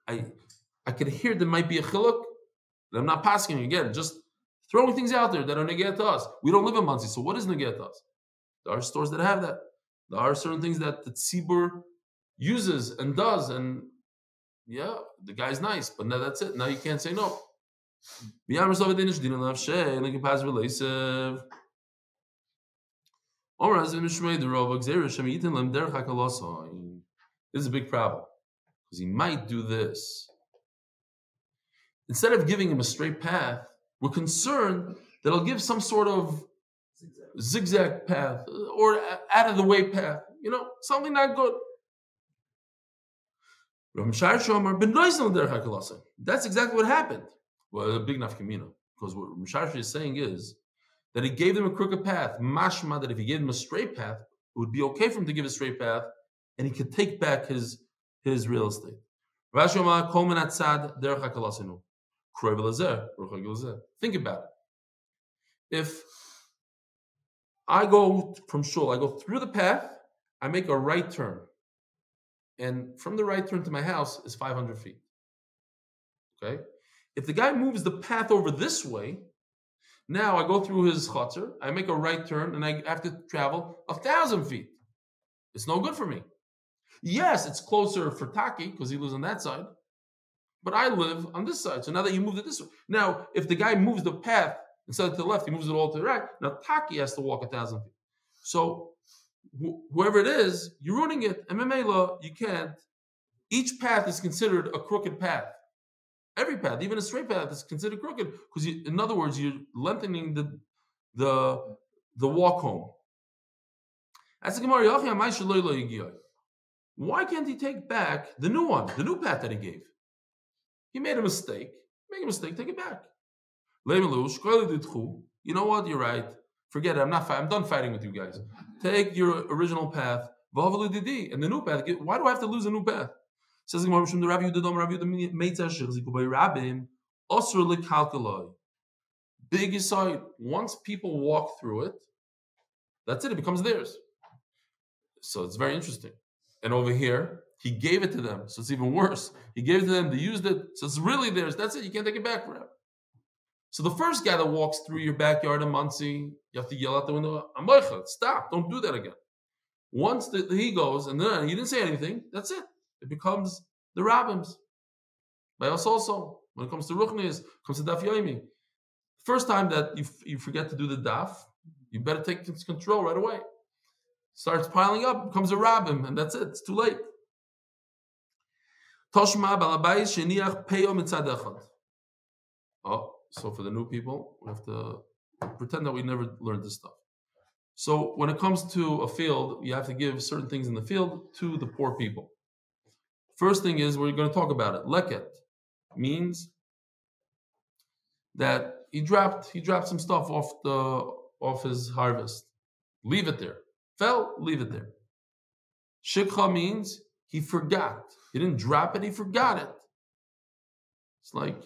I I could hear there might be a chiluk. I'm not passing again, just throwing things out there that are negated to us. We don't live in Monsey, so what is negated to us? There are stores that have that. There are certain things that the tzibur uses and does, and yeah, the guy's nice, but now that's it. Now you can't say no. This is a big problem because he might do this. Instead of giving him a straight path, we're concerned that he'll give some sort of zigzag path uh, or out of the way path, you know, something not good. That's exactly what happened. Well, a big nafkamina. Because what Mishar is saying is that he gave them a crooked path. Mashma that if he gave them a straight path, it would be okay for him to give a straight path, and he could take back his his real estate. Think about it. If I go from shul, I go through the path, I make a right turn. And from the right turn to my house is 500 feet. Okay? If the guy moves the path over this way, now I go through his chutzner, I make a right turn, and I have to travel a thousand feet. It's no good for me. Yes, it's closer for Taki because he lives on that side, but I live on this side. So now that you moved it this way, now if the guy moves the path instead of to the left, he moves it all to the right. Now Taki has to walk a thousand feet. So wh- whoever it is, you're ruining it. MMA law, you can't. Each path is considered a crooked path. Every path, even a straight path, is considered crooked because, in other words, you're lengthening the the the walk home. Why can't he take back the new one, the new path that he gave? He made a mistake. Make a mistake, take it back. You know what? You're right. Forget it. I'm not. I'm done fighting with you guys. Take your original path, and the new path. Why do I have to lose a new path? Says the from the Rabbi Yudadom, Rabbi Yudadom Meitzah Shechziku by Rabbim Osur Lekalkaloi. Big aside. Once people walk through it, that's it. It becomes theirs. So it's very interesting. And over here, he gave it to them, so it's even worse. He gave it to them, they used it, so it's really theirs. That's it. You can't take it back forever. So the first guy that walks through your backyard in Monsey, you have to yell out the window, stop, don't do that again. Once the, he goes and then he didn't say anything, that's it. It becomes the rabbins. By us also, when it comes to Ruchnis, comes to Daf Yomi. First time that you, you forget to do the Daf, you better take control right away. Starts piling up, becomes a rabbin, and that's it. It's too late. Toshma sheniach peyo Oh, so for the new people, we have to pretend that we never learned this stuff. So when it comes to a field, you have to give certain things in the field to the poor people. First thing is we're going to talk about it. Leket means that he dropped he dropped some stuff off the off his harvest. Leave it there. Fell, leave it there. Shikha means he forgot. He didn't drop it, he forgot it. It's like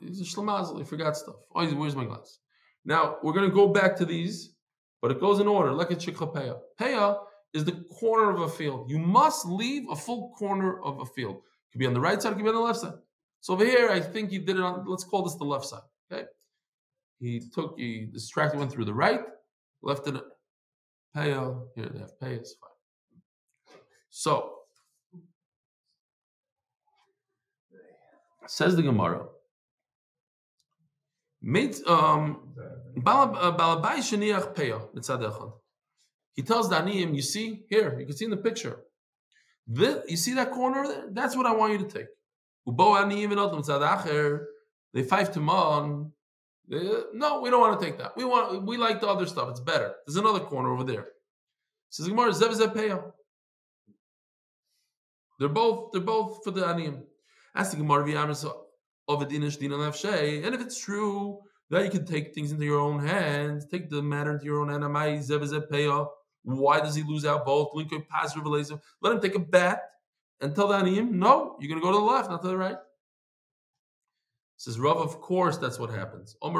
he's a shlemazel, he forgot stuff. Oh, where's my glass? Now we're gonna go back to these, but it goes in order. Look at Shikha Peya. Peya is the corner of a field. You must leave a full corner of a field. It could be on the right side, it could be on the left side. So over here, I think he did it on, let's call this the left side. Okay. He took, he distracted, went through the right, left it, Peya, here they have Peya, it's fine. So, says the Gemara, made, um, Balabai Shaniach Peya, mitzad echad. He tells the you see, here, you can see in the picture. You see that corner there? That's what I want you to take. Ubo and they fight him on. No, we don't want to take that. We want we like the other stuff. It's better. There's another corner over there. Says Gemara, Zev. They're both they're both for the Aniyim. Ask the Gemara V'yamis of a dinish din and if it's true that you can take things into your own hands, take the matter into your own hand. Amai Zev. Why does he lose out both? Linkoy pass revelation. Let him take a bet and tell the Aniyim, no, you're going to go to the left, not to the right. Says Rav, of course that's what happens. So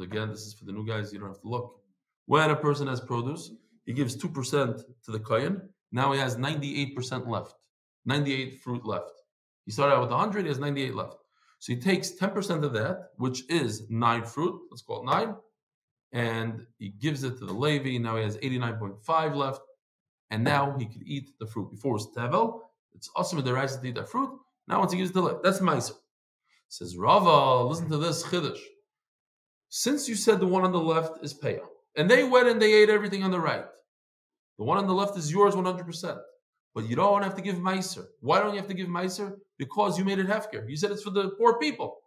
again, this is for the new guys, you don't have to look. When a person has produce, he gives 2% to the kohen. Now he has 98% left. 98 fruit left. He started out with 100, he has 98 left. So he takes 10% of that, which is nine fruit, let's call it nine, and he gives it to the Levi. Now he has 89.5 left, and now he could eat the fruit. Before it was Tevel, it's awesome with the rice to eat that fruit. Now once he gives it to that's Meiser. Says Rava, listen to this Chiddush. Since you said the one on the left is Peah, and they went and they ate everything on the right, the one on the left is yours 100%. But you don't have to give Meiser. Why don't you have to give Meiser? Because you made it Hefker. You said it's for the poor people.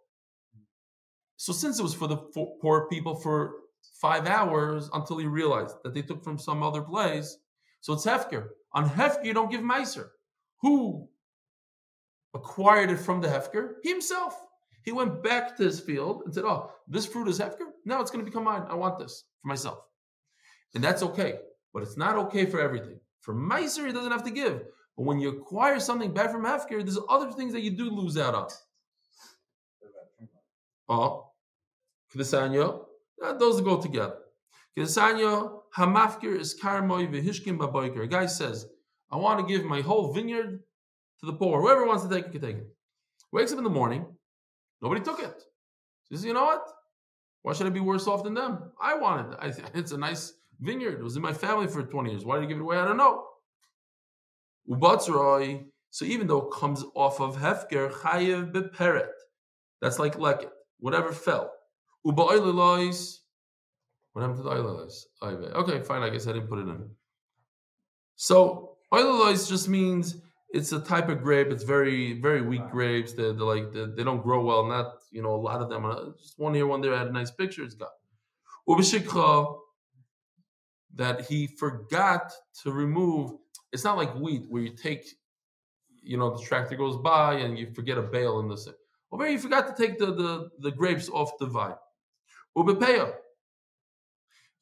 So since it was for the poor people for five hours until he realized that they took from some other place, so it's Hefker. On Hefker, you don't give Meiser. Who acquired it from the Hefker? He himself. He went back to his field and said, Oh, this fruit is Hefker? Now it's going to become mine. I want this for myself. And that's okay. But it's not okay for everything. For Meiser, he doesn't have to give. But when you acquire something back from Hefker, there's other things that you do lose out on. Oh, Knesanya, those go together. Knesanya, Hamafkir is Karmoy Vihishkim Baboiker. A guy says, I want to give my whole vineyard to the poor. Whoever wants to take it can take it. Wakes up in the morning, nobody took it. Says, you know what? Why should I be worse off than them? I want it. I, it's a nice vineyard. It was in my family for 20 years. Why did you give it away? I don't know. Ubatzroi. So even though it comes off of Hefker, Chayev beperet. That's like leket. Whatever fell. What happened to the oililois? Okay, fine. I guess I didn't put it in. So Oilalois just means it's a type of grape. It's very, very weak grapes. They're, they're like they're, they do not grow well. Not you know a lot of them. Are, just one here, one there. I had a nice picture. It's got ubishikha that he forgot to remove. It's not like wheat where you take, you know, the tractor goes by and you forget a bale in the. Over here, you forgot to take the, the, the grapes off the vine. Ubepeya.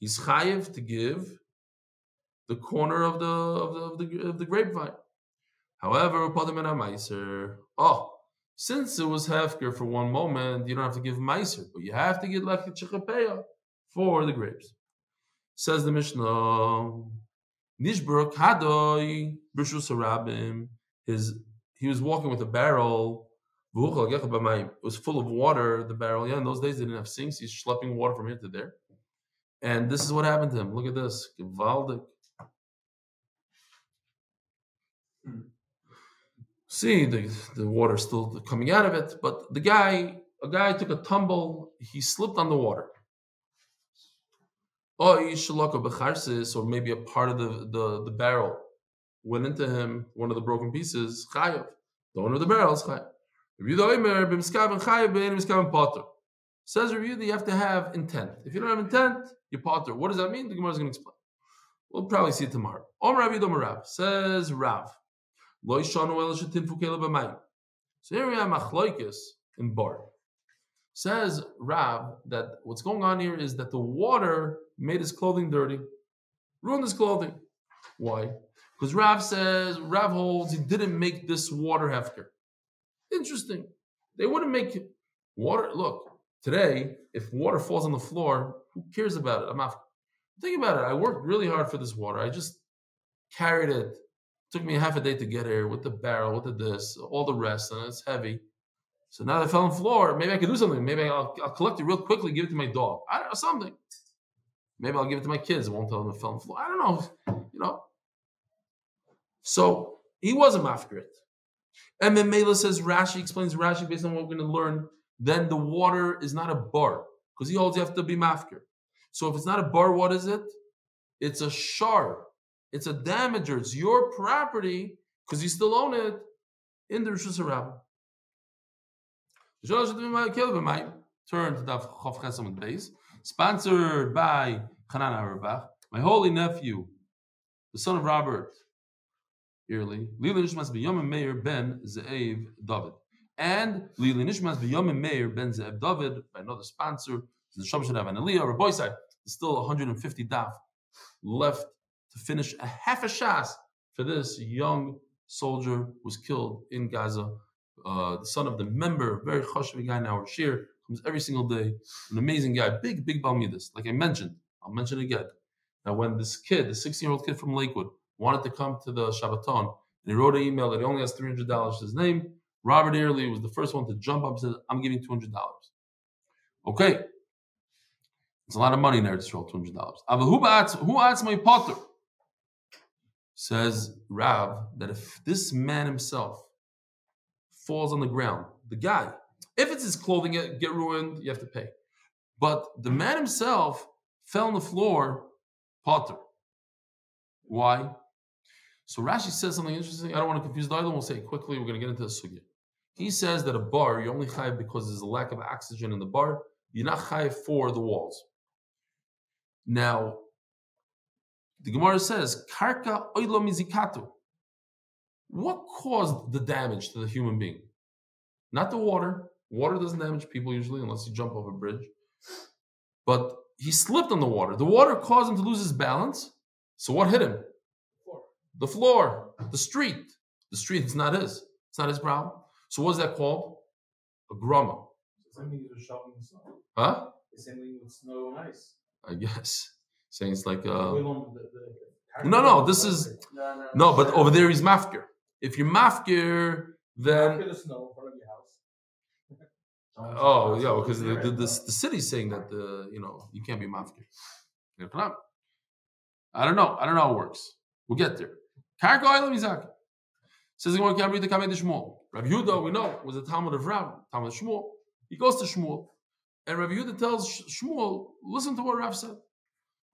He's chayiv to give the corner of the of the of the, of the grapevine. However, meiser. Oh, since it was hefker for one moment, you don't have to give meiser, but you have to get like chichapeya for the grapes. Says the Mishnah, Nishbur Kadoi Harabim. His he was walking with a barrel. It was full of water. The barrel. Yeah, in those days they didn't have sinks. He's schlepping water from here to there. And this is what happened to him. Look at this. See the the water still coming out of it, but the guy, a guy took a tumble. He slipped on the water. Oh, or maybe a part of the, the, the barrel went into him, one of the broken pieces. The owner of the barrel is chayav. Says review that you have to have intent. If you don't have intent, you potter. What does that mean? The Gemara is going to explain. We'll probably see it tomorrow. Om Rav Yidom says Rav. So here we have machloikis in bor. Says Rav that what's going on here is that the water made his clothing dirty, ruined his clothing. Why? Because Rav says Rav holds he didn't make this water hefker. Interesting. They wouldn't make water. Look, today, if water falls on the floor, who cares about it? I'm not. Think about it. I worked really hard for this water. I just carried it. Took me half a day to get here with the barrel, with the this, all the rest, and it's heavy. So now that I fell on the floor, maybe I could do something. Maybe I'll, I'll collect it real quickly, give it to my dog. I don't know, something. Maybe I'll give it to my kids. I won't tell them it fell on the floor. I don't know. You know. So he was a mafkrit. And then Mela says Rashi explains Rashi based on what we're going to learn. Then the water is not a bor because he holds you have to be mafkir. So if it's not a bor, what is it? It's a shar. It's a damager. It's your property because you still own it in the Reshus Harabim. Turn to Daf Chof Chesam base. Sponsored by Hanan Averbuch, my holy nephew, the son of Robert Airley, Lili Nishmas B'Yom Meir ben Ze'ev David. And Lili Nishmas B'Yom Meir ben Ze'ev David, by another sponsor, the Shom Shadav and Aliyah, or Boyside. There's still 150 daf left to finish a half a shas for this young soldier was killed in Gaza, uh, the son of the member, very chashiv guy in our shiur, comes every single day, an amazing guy, big, big Balmidas. Like I mentioned, I'll mention it again. Now, when this kid, the 16 year old kid from Lakewood, wanted to come to the Shabbaton, and he wrote an email that he only has $300 to his name, Robert Airley was the first one to jump up and said, I'm giving $200. Okay. It's a lot of money in Eretz Yisrael, $200. Who asks my potter? Says Rav that if this man himself falls on the ground, the guy, if it's his clothing get, get ruined, you have to pay. But the man himself fell on the floor, potter. Why? So Rashi says something interesting. I don't want to confuse the other. We'll say quickly. We're going to get into the sugya. He says that a bor you only chayiv because there's a lack of oxygen in the bor. You're not chayiv for the walls. Now, the Gemara says, "Karka oilo mizikatu." What caused the damage to the human being? Not the water. Water doesn't damage people usually unless you jump off a bridge. But he slipped on the water. The water caused him to lose his balance. So what hit him? The floor, the street. The street is not his. It's not his problem. So what's that called? A grama. Same thing with shoveling snow. Huh? The same thing with snow and ice. I guess. Saying it's like uh don't- the- the- No, no, this is No, no, no, but over there he's mafkir. If you're mafkir, then the snow in front of your house. oh yeah, because the, the, the, the city's saying that the you know you can't be mafkir. I don't know. I don't know how it works. We'll get there. Karka oil mizak. Says the Gemara, read the Kamei Shmuel. Rabbi Yehuda, we know, was a Talmud of Rav, Talmud of Shmuel. He goes to Shmuel, and Rabbi Yehuda tells Sh- Shmuel, listen to what Rav said.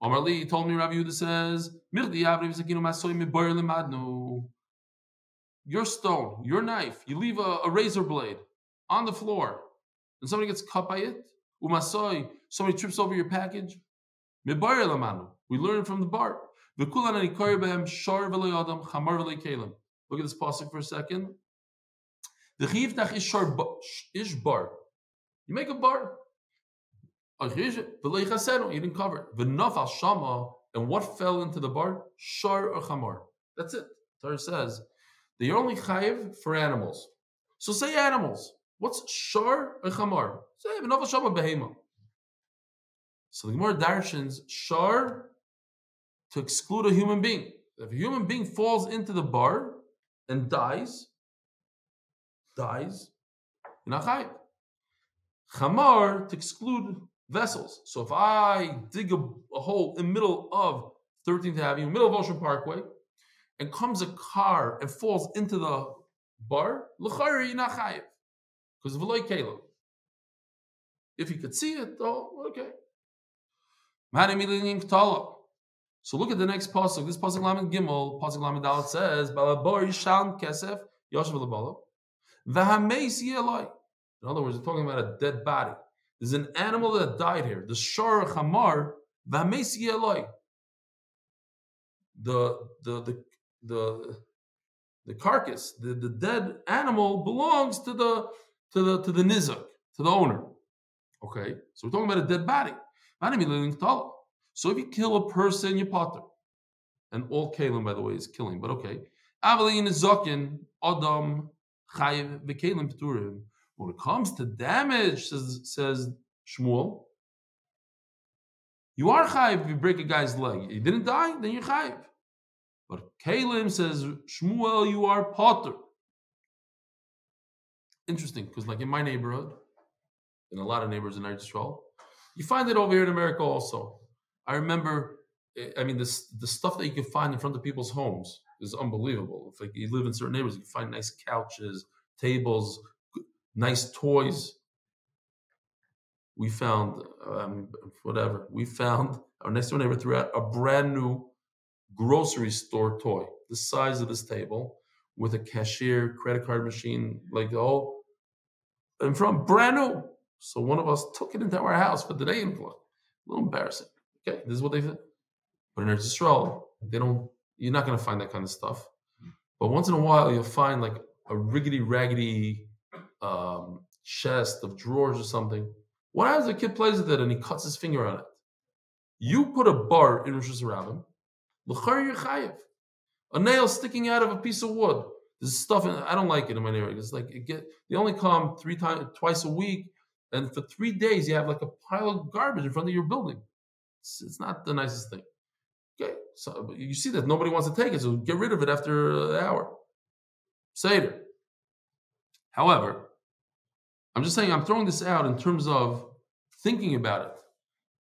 Omar Li told me, Rabbi Yehuda says, "Mirdi Avri v'zakinu masoy miboyer lemadnu." Your stone, your knife, you leave a, a razor blade on the floor, and somebody gets cut by it. Umasoy, somebody trips over your package. Miboyer lemadnu. We learn from the bor. Look at this pasuk for a second. The chiv is ish bor. You make a bor. You didn't cover it. V'naf al shama, and what fell into the bor? Shar or chamar. That's it. Torah says you're only chayiv for animals. So say animals. What's shar or chamar? Say v'naf al shama behema. So the Gemara darshans shar to exclude a human being. If a human being falls into the bor and dies, dies, you're not chayiv. Chamar to exclude vessels. So if I dig a, a hole in middle of 13th Avenue, middle of Ocean Parkway, and comes a car and falls into the bor, l'chayr you're not. Because of Eloi Caleb. If you could see it, oh, okay. So look at the next pasuk. This pasuk Lamed Gimel, pasuk Lamed Dalet says, "Balabor yishalm kesef yoshev lebalo, v'hameis yeloi." In other words, we're talking about a dead body. There's an animal that died here. The shor chamar v'hameis yeloi. the the the the the carcass, the, the dead animal belongs to the to the to the nizak, to the owner. Okay, so we're talking about a dead body. So if you kill a person, you potter. And all kalim, by the way, is killing, but okay. Avalin zokin, adam, chayiv, v'kalim pturim. When it comes to damage, says, says Shmuel, you are chayiv if you break a guy's leg. He didn't die, then you're chayiv. But Kalim says, Shmuel, you are potter. Interesting, because like in my neighborhood, in a lot of neighborhoods in Israel, you find it over here in America also. I remember, eh, I mean, this the stuff that you can find in front of people's homes is unbelievable. If like you live in certain neighborhoods, you can find nice couches, tables, nice toys. We found um, whatever we found. Our next door neighbor threw out a brand new grocery store toy, the size of this table, with a cashier, credit card machine, like whole, and from brand new. So one of us took it into our house for the day in A little embarrassing. Okay, this is what they did. But in Israel, they don't. You're not going to find that kind of stuff. But once in a while, you'll find like a riggedy raggedy um, chest of drawers or something. What happens if a kid plays with it and he cuts his finger on it? You put a bor in Reshus Harabim, l'char. A nail sticking out of a piece of wood. This stuff, I don't like it in my neighborhood. It's like it get they only come three times, twice a week, and for three days you have like a pile of garbage in front of your building. It's, it's not the nicest thing. Okay, so you see that nobody wants to take it, so get rid of it after an hour. Seder. However, I'm just saying I'm throwing this out in terms of thinking about it.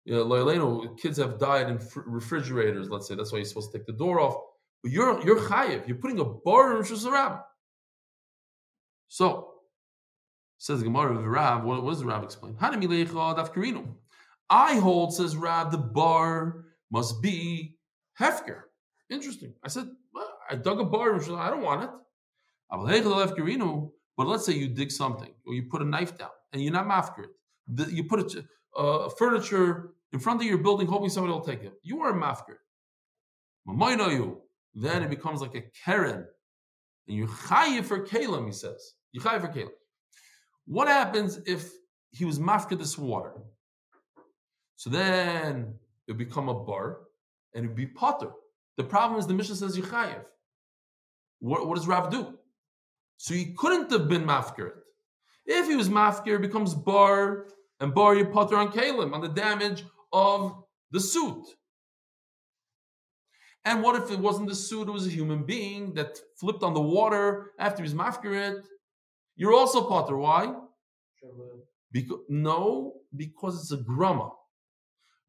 You know, kids have died in fr- refrigerators. Let's say that's why you're supposed to take the door off. But you're you're chayiv. You're putting a bor in Reshus Harabim. So says Gemara of the Rav. What, what does the Rav explain? I hold, says Rav, the bor must be hefker. Interesting. I said, well, I dug a bor. Which I don't want it. But let's say you dig something or you put a knife down and you're not mafker it. You put a uh, furniture in front of your building hoping somebody will take it. You are a mafker. you. Then it becomes like a keren. And you chayiv for kalim, he says. You chayiv for kalim. What happens if he was mafker this water? So then it become a bor and it'd be potter. The problem is the Mishnah says Yechayev. What, what does Rav do? So he couldn't have been mafkir. If he was mafkir, it becomes bor and bor you potter on kalim on the damage of the suit. And what if it wasn't the suit, it was a human being that flipped on the water after he's mafkir You're also potter. Why? Because no, because it's a grama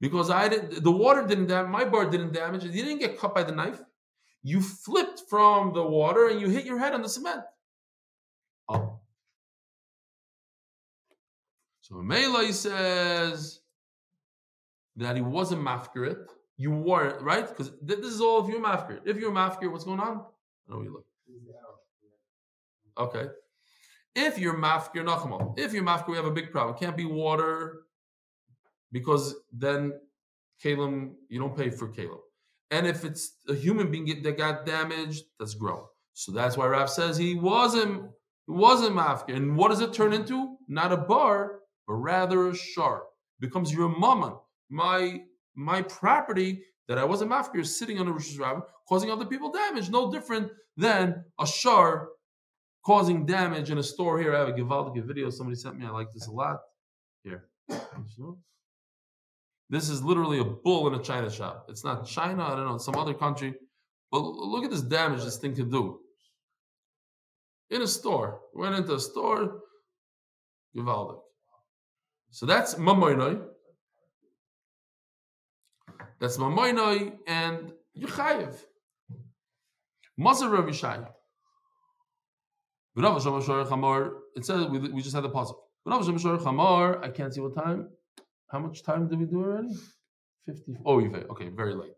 because I didn't, the water didn't damage my bor didn't damage it. You didn't get cut by the knife. You flipped from the water and you hit your head on the cement. Oh. So Melai says that he wasn't mafkirit. You weren't, right? Because this is all if you're mafkirit. If you're mafkirit, what's going on? I know you look. Okay. If you're mafkir, nachmal. If you're mafkir, we have a big problem. It can't be water because then Kalim, you don't pay for Kalim. And if it's a human being that got damaged, that's grown. So that's why Rav says he wasn't wasn't mafkir. And what does it turn into? Not a bor, but rather a shar. It becomes your mama. My my property that I wasn't mafkir sitting on the Reshus Harabim, causing other people damage. No different than a shar causing damage in a store. Here I have a Givaldic video somebody sent me. I like this a lot. Here. This is literally a bull in a China shop. It's not China, I don't know, some other country. But look at this damage this thing can do. In a store. Went into a store, Givaldic. So that's Mamoinoi. That's Mamoinoi and Yechayev. Mazar Rav Yishai. It says we, we just had the puzzle. I can't see what time. How much time did we do already? 50. Oh, okay, very late.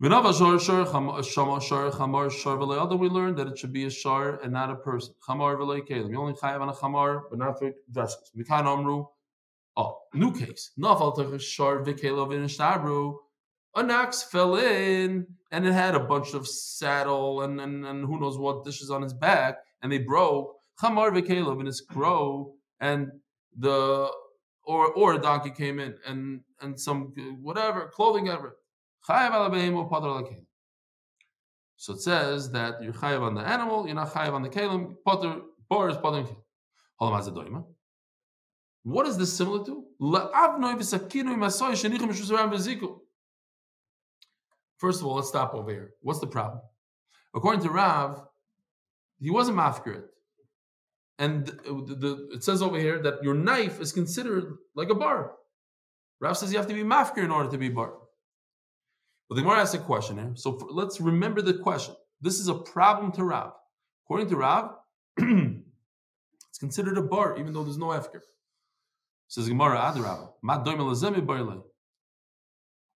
We learned that it should be a shar and not a person. Chamar You only chayav on a chamar, but not for vessels. Mikan amru. Oh, new case. Nafal shar v'kelov in A ox fell in and it had a bunch of saddle and, and, and who knows what dishes on his back, and they broke. Chamar v'kelev and his crow and the or or a donkey came in and and some uh, whatever clothing ever. So it says that you're chayav on the animal, you're not chayav on the kalim. Potter bar is Holam. What is this similar to? First of all, let's stop over here. What's the problem? According to Rav, he wasn't mafkirit. And the, the, it says over here that your knife is considered like a bor. Rav says you have to be mafkir in order to be bor. But the Gemara asks a question here. So for, let's remember the question. This is a problem to Rav. According to Rav, it's considered a bor, even though there's no efker. Says Gemara, Adarabba,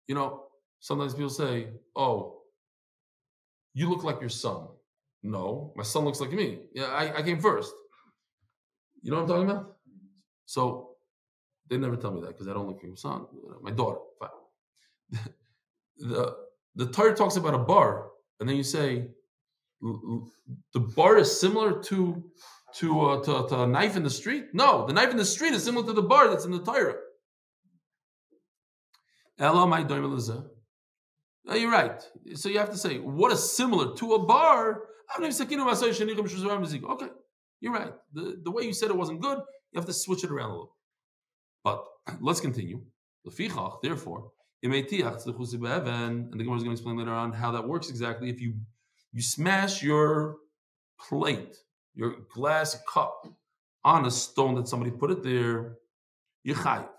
You know, sometimes people say, "Oh, you look like your son." No, my son looks like me. Yeah, I, I came first. You know what I'm talking about? So they never tell me that because I don't look like son, my daughter. Fine. the the Torah talks about a bor, and then you say the bor is similar to to, uh, to, to a knife in the street. No, the knife in the street is similar to the bor that's in the Torah. No, you're right. So you have to say what is similar to a bor. Okay, you're right. The, the way you said it wasn't good, you have to switch it around a little. But let's continue. Therefore, and the Gemara is going to explain later on how that works exactly. If you you smash your plate, your glass cup on a stone that somebody put it there, you chayiv.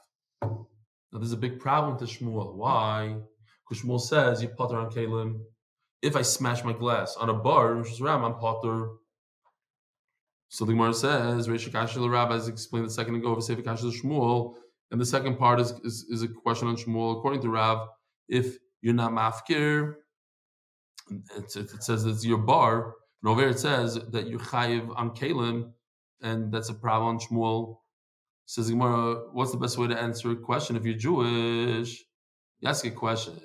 Now there's a big problem to Shmuel. Why? Because Shmuel says you potter on kalim. If I smash my glass on a bor, which is ram, I'm potter so the Gemara says, Reish Kashi Rabbi has explained the second ago of Sefer Kashi Shmuel, and the second part is, is, is, a question on Shmuel. According to Rav, if you're not mafkir, it, it, says it's your bor. And over it says that you're chayiv on kalim, and that's a problem on Shmuel. Says Gemara, what's the best way to answer a question if you're Jewish? You ask a question.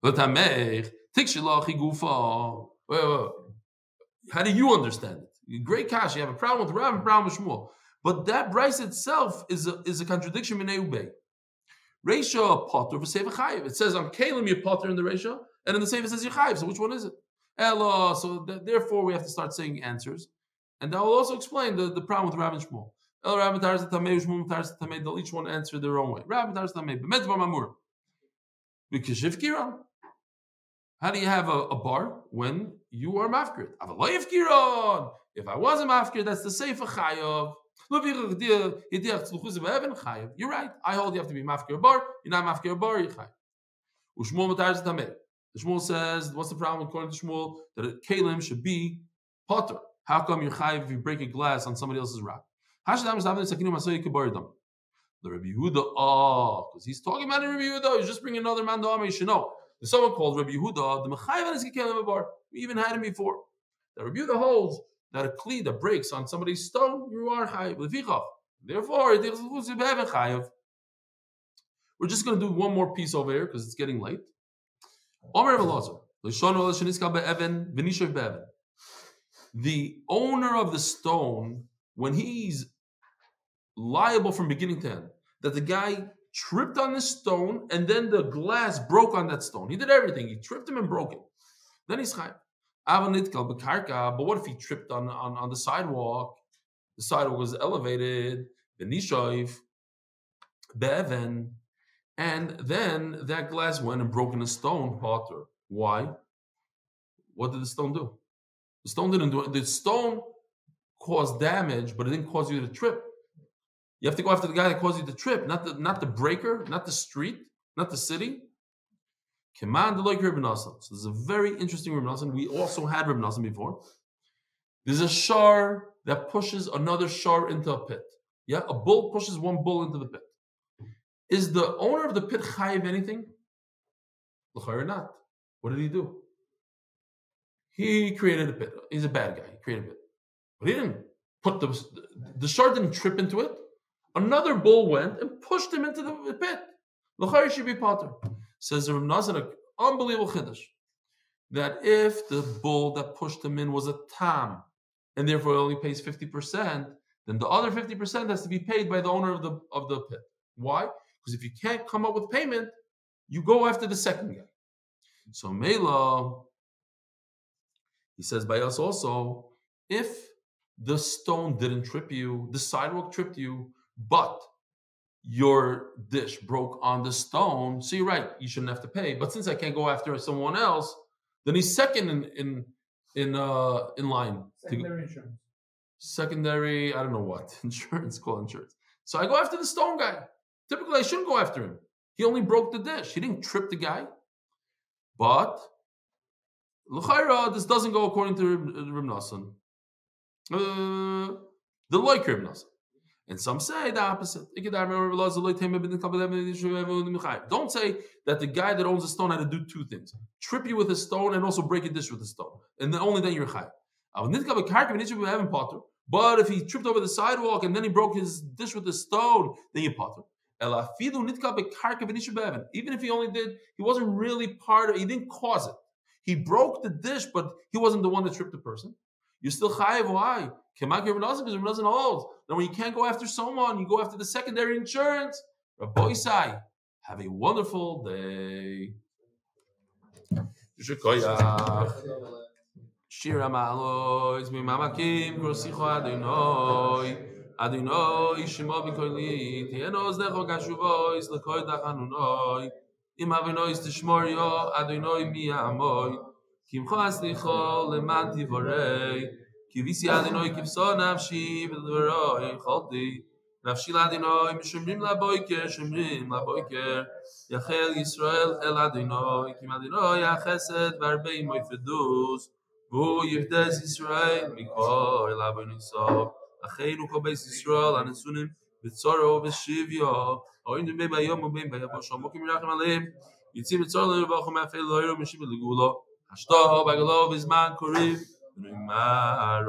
But how do you understand it? Great cash. You have a problem with Rav and problem with Shmuel. But that Braisa itself is a, is a contradiction in Ubay. Reisha potter Sefer Chayiv. It says on Kalim you potter in the Reisha, and in the it says Chayiv. So which one is it? Ella. So th- therefore we have to start saying answers, and that will also explain the, the problem with Rav and Shmuel. El Rav and Taras Tamei, Shmuel and Taras Tamei. They'll each one answer their own way. Rav and Taras Tamei. B'medvar Mamur. Because Kiran. How do you have a, a bor when you are mafkir? Kiran. If I was a mafkir, that's the sefer chayav. You're right. I hold you have to be mafkir bor. You're not mafkir bor. You're chayav. Tameh. The Shmuel says, what's the problem according to Shmuel? That a kalim should be potter. How come you're chayiv if you break a glass on somebody else's rock? The Rabbi Yehuda, ah, oh, because he's talking about Rabbi Yehuda. He's just bringing another man to You should know. There's someone called Rabbi Yehuda. The mechayiv is kekelim bor. We even had him before. The Rabbi Yehuda holds that a kli that breaks on somebody's stone, you are chayiv. Therefore, we're just going to do one more piece over here because it's getting late. The owner of the stone, when he's liable from beginning to end, that the guy tripped on the stone and then the glass broke on that stone. He did everything. He tripped him and broke it. Then he's chayiv. But what if he tripped on, on, on the sidewalk? The sidewalk was elevated, the nishoiv, be'even, and then that glass went and broke in a stone potter. Why? What did the stone do? The stone didn't do it. The stone caused damage, but it didn't cause you to trip. You have to go after the guy that caused you to trip, not the not the breaker, not the street, not the city. Command like Reb So this is a very interesting Reb We also had Reb before. There's a shar that pushes another shar into a pit. Yeah, a bull pushes one bull into the pit. Is the owner of the pit chayiv anything? or not. What did he do? He created a pit. He's a bad guy. He created a pit. But he didn't put the the shar didn't trip into it. Another bull went and pushed him into the pit. L'chayr should be potter. Says the Nazar, unbelievable chiddush. that if the bull that pushed him in was a tam, and therefore he only pays 50%, then the other 50% has to be paid by the owner of the of the pit. Why? Because if you can't come up with payment, you go after the second guy. So Mela, he says by us also, if the stone didn't trip you, the sidewalk tripped you, but your dish broke on the stone, so you're right, you shouldn't have to pay. But since I can't go after someone else, then he's second in in in uh in line. to- Secondary insurance. secondary, I don't know what, insurance, call insurance. So I go after the stone guy. Typically, I shouldn't go after him. He only broke the dish. He didn't trip the guy. But, l'chayra, this doesn't go according to Rib Uh, the loik Rib. And some say the opposite. Don't say that the guy that owns a stone had to do two things: trip you with a stone and also break a dish with a stone, and then only then you're chayv. But if he tripped over the sidewalk and then he broke his dish with a stone, then you're potter. Even if he only did, he wasn't really part of he didn't cause it. He broke the dish, but he wasn't the one that tripped the person. You're still chayiv. Why? Kemak Rabbi Nazar, because Nazar holds. Then when you can't go after someone, you go after the secondary insurance. Rabbi Isai, have a wonderful day. Yishikoyach. Shir Amalois Mimamakim Grosicho Adonoi Adonoi Shemo Bikoili Tienos Necho Gashuvois Lekoi Dachanunoi Im Avinois Tishmorio Adonoi Mi Amoi Kimcho Aslicho Leman Tivorei Kivisi Adonoi Kivso Nafshi V'Dvoroi Cholti Nafshi Ladinoi Mishumrim Laboiker Shumrim Laboiker Yachel Yisrael El Adonoi Kim Adonoi Achesed Varbei Moifedus והוא יבדס ישראל מכל אליו וניסו. אחינו כל בית ישראל הנשונים בצורו ובשביו. אוהים בין ביום ובין ביבוש. עמוקים מרחם עליהם. יצאים בצורו לרווח ומאפל לא ירו משיב לגבולו. Ashto bagalo bizman korim, rimar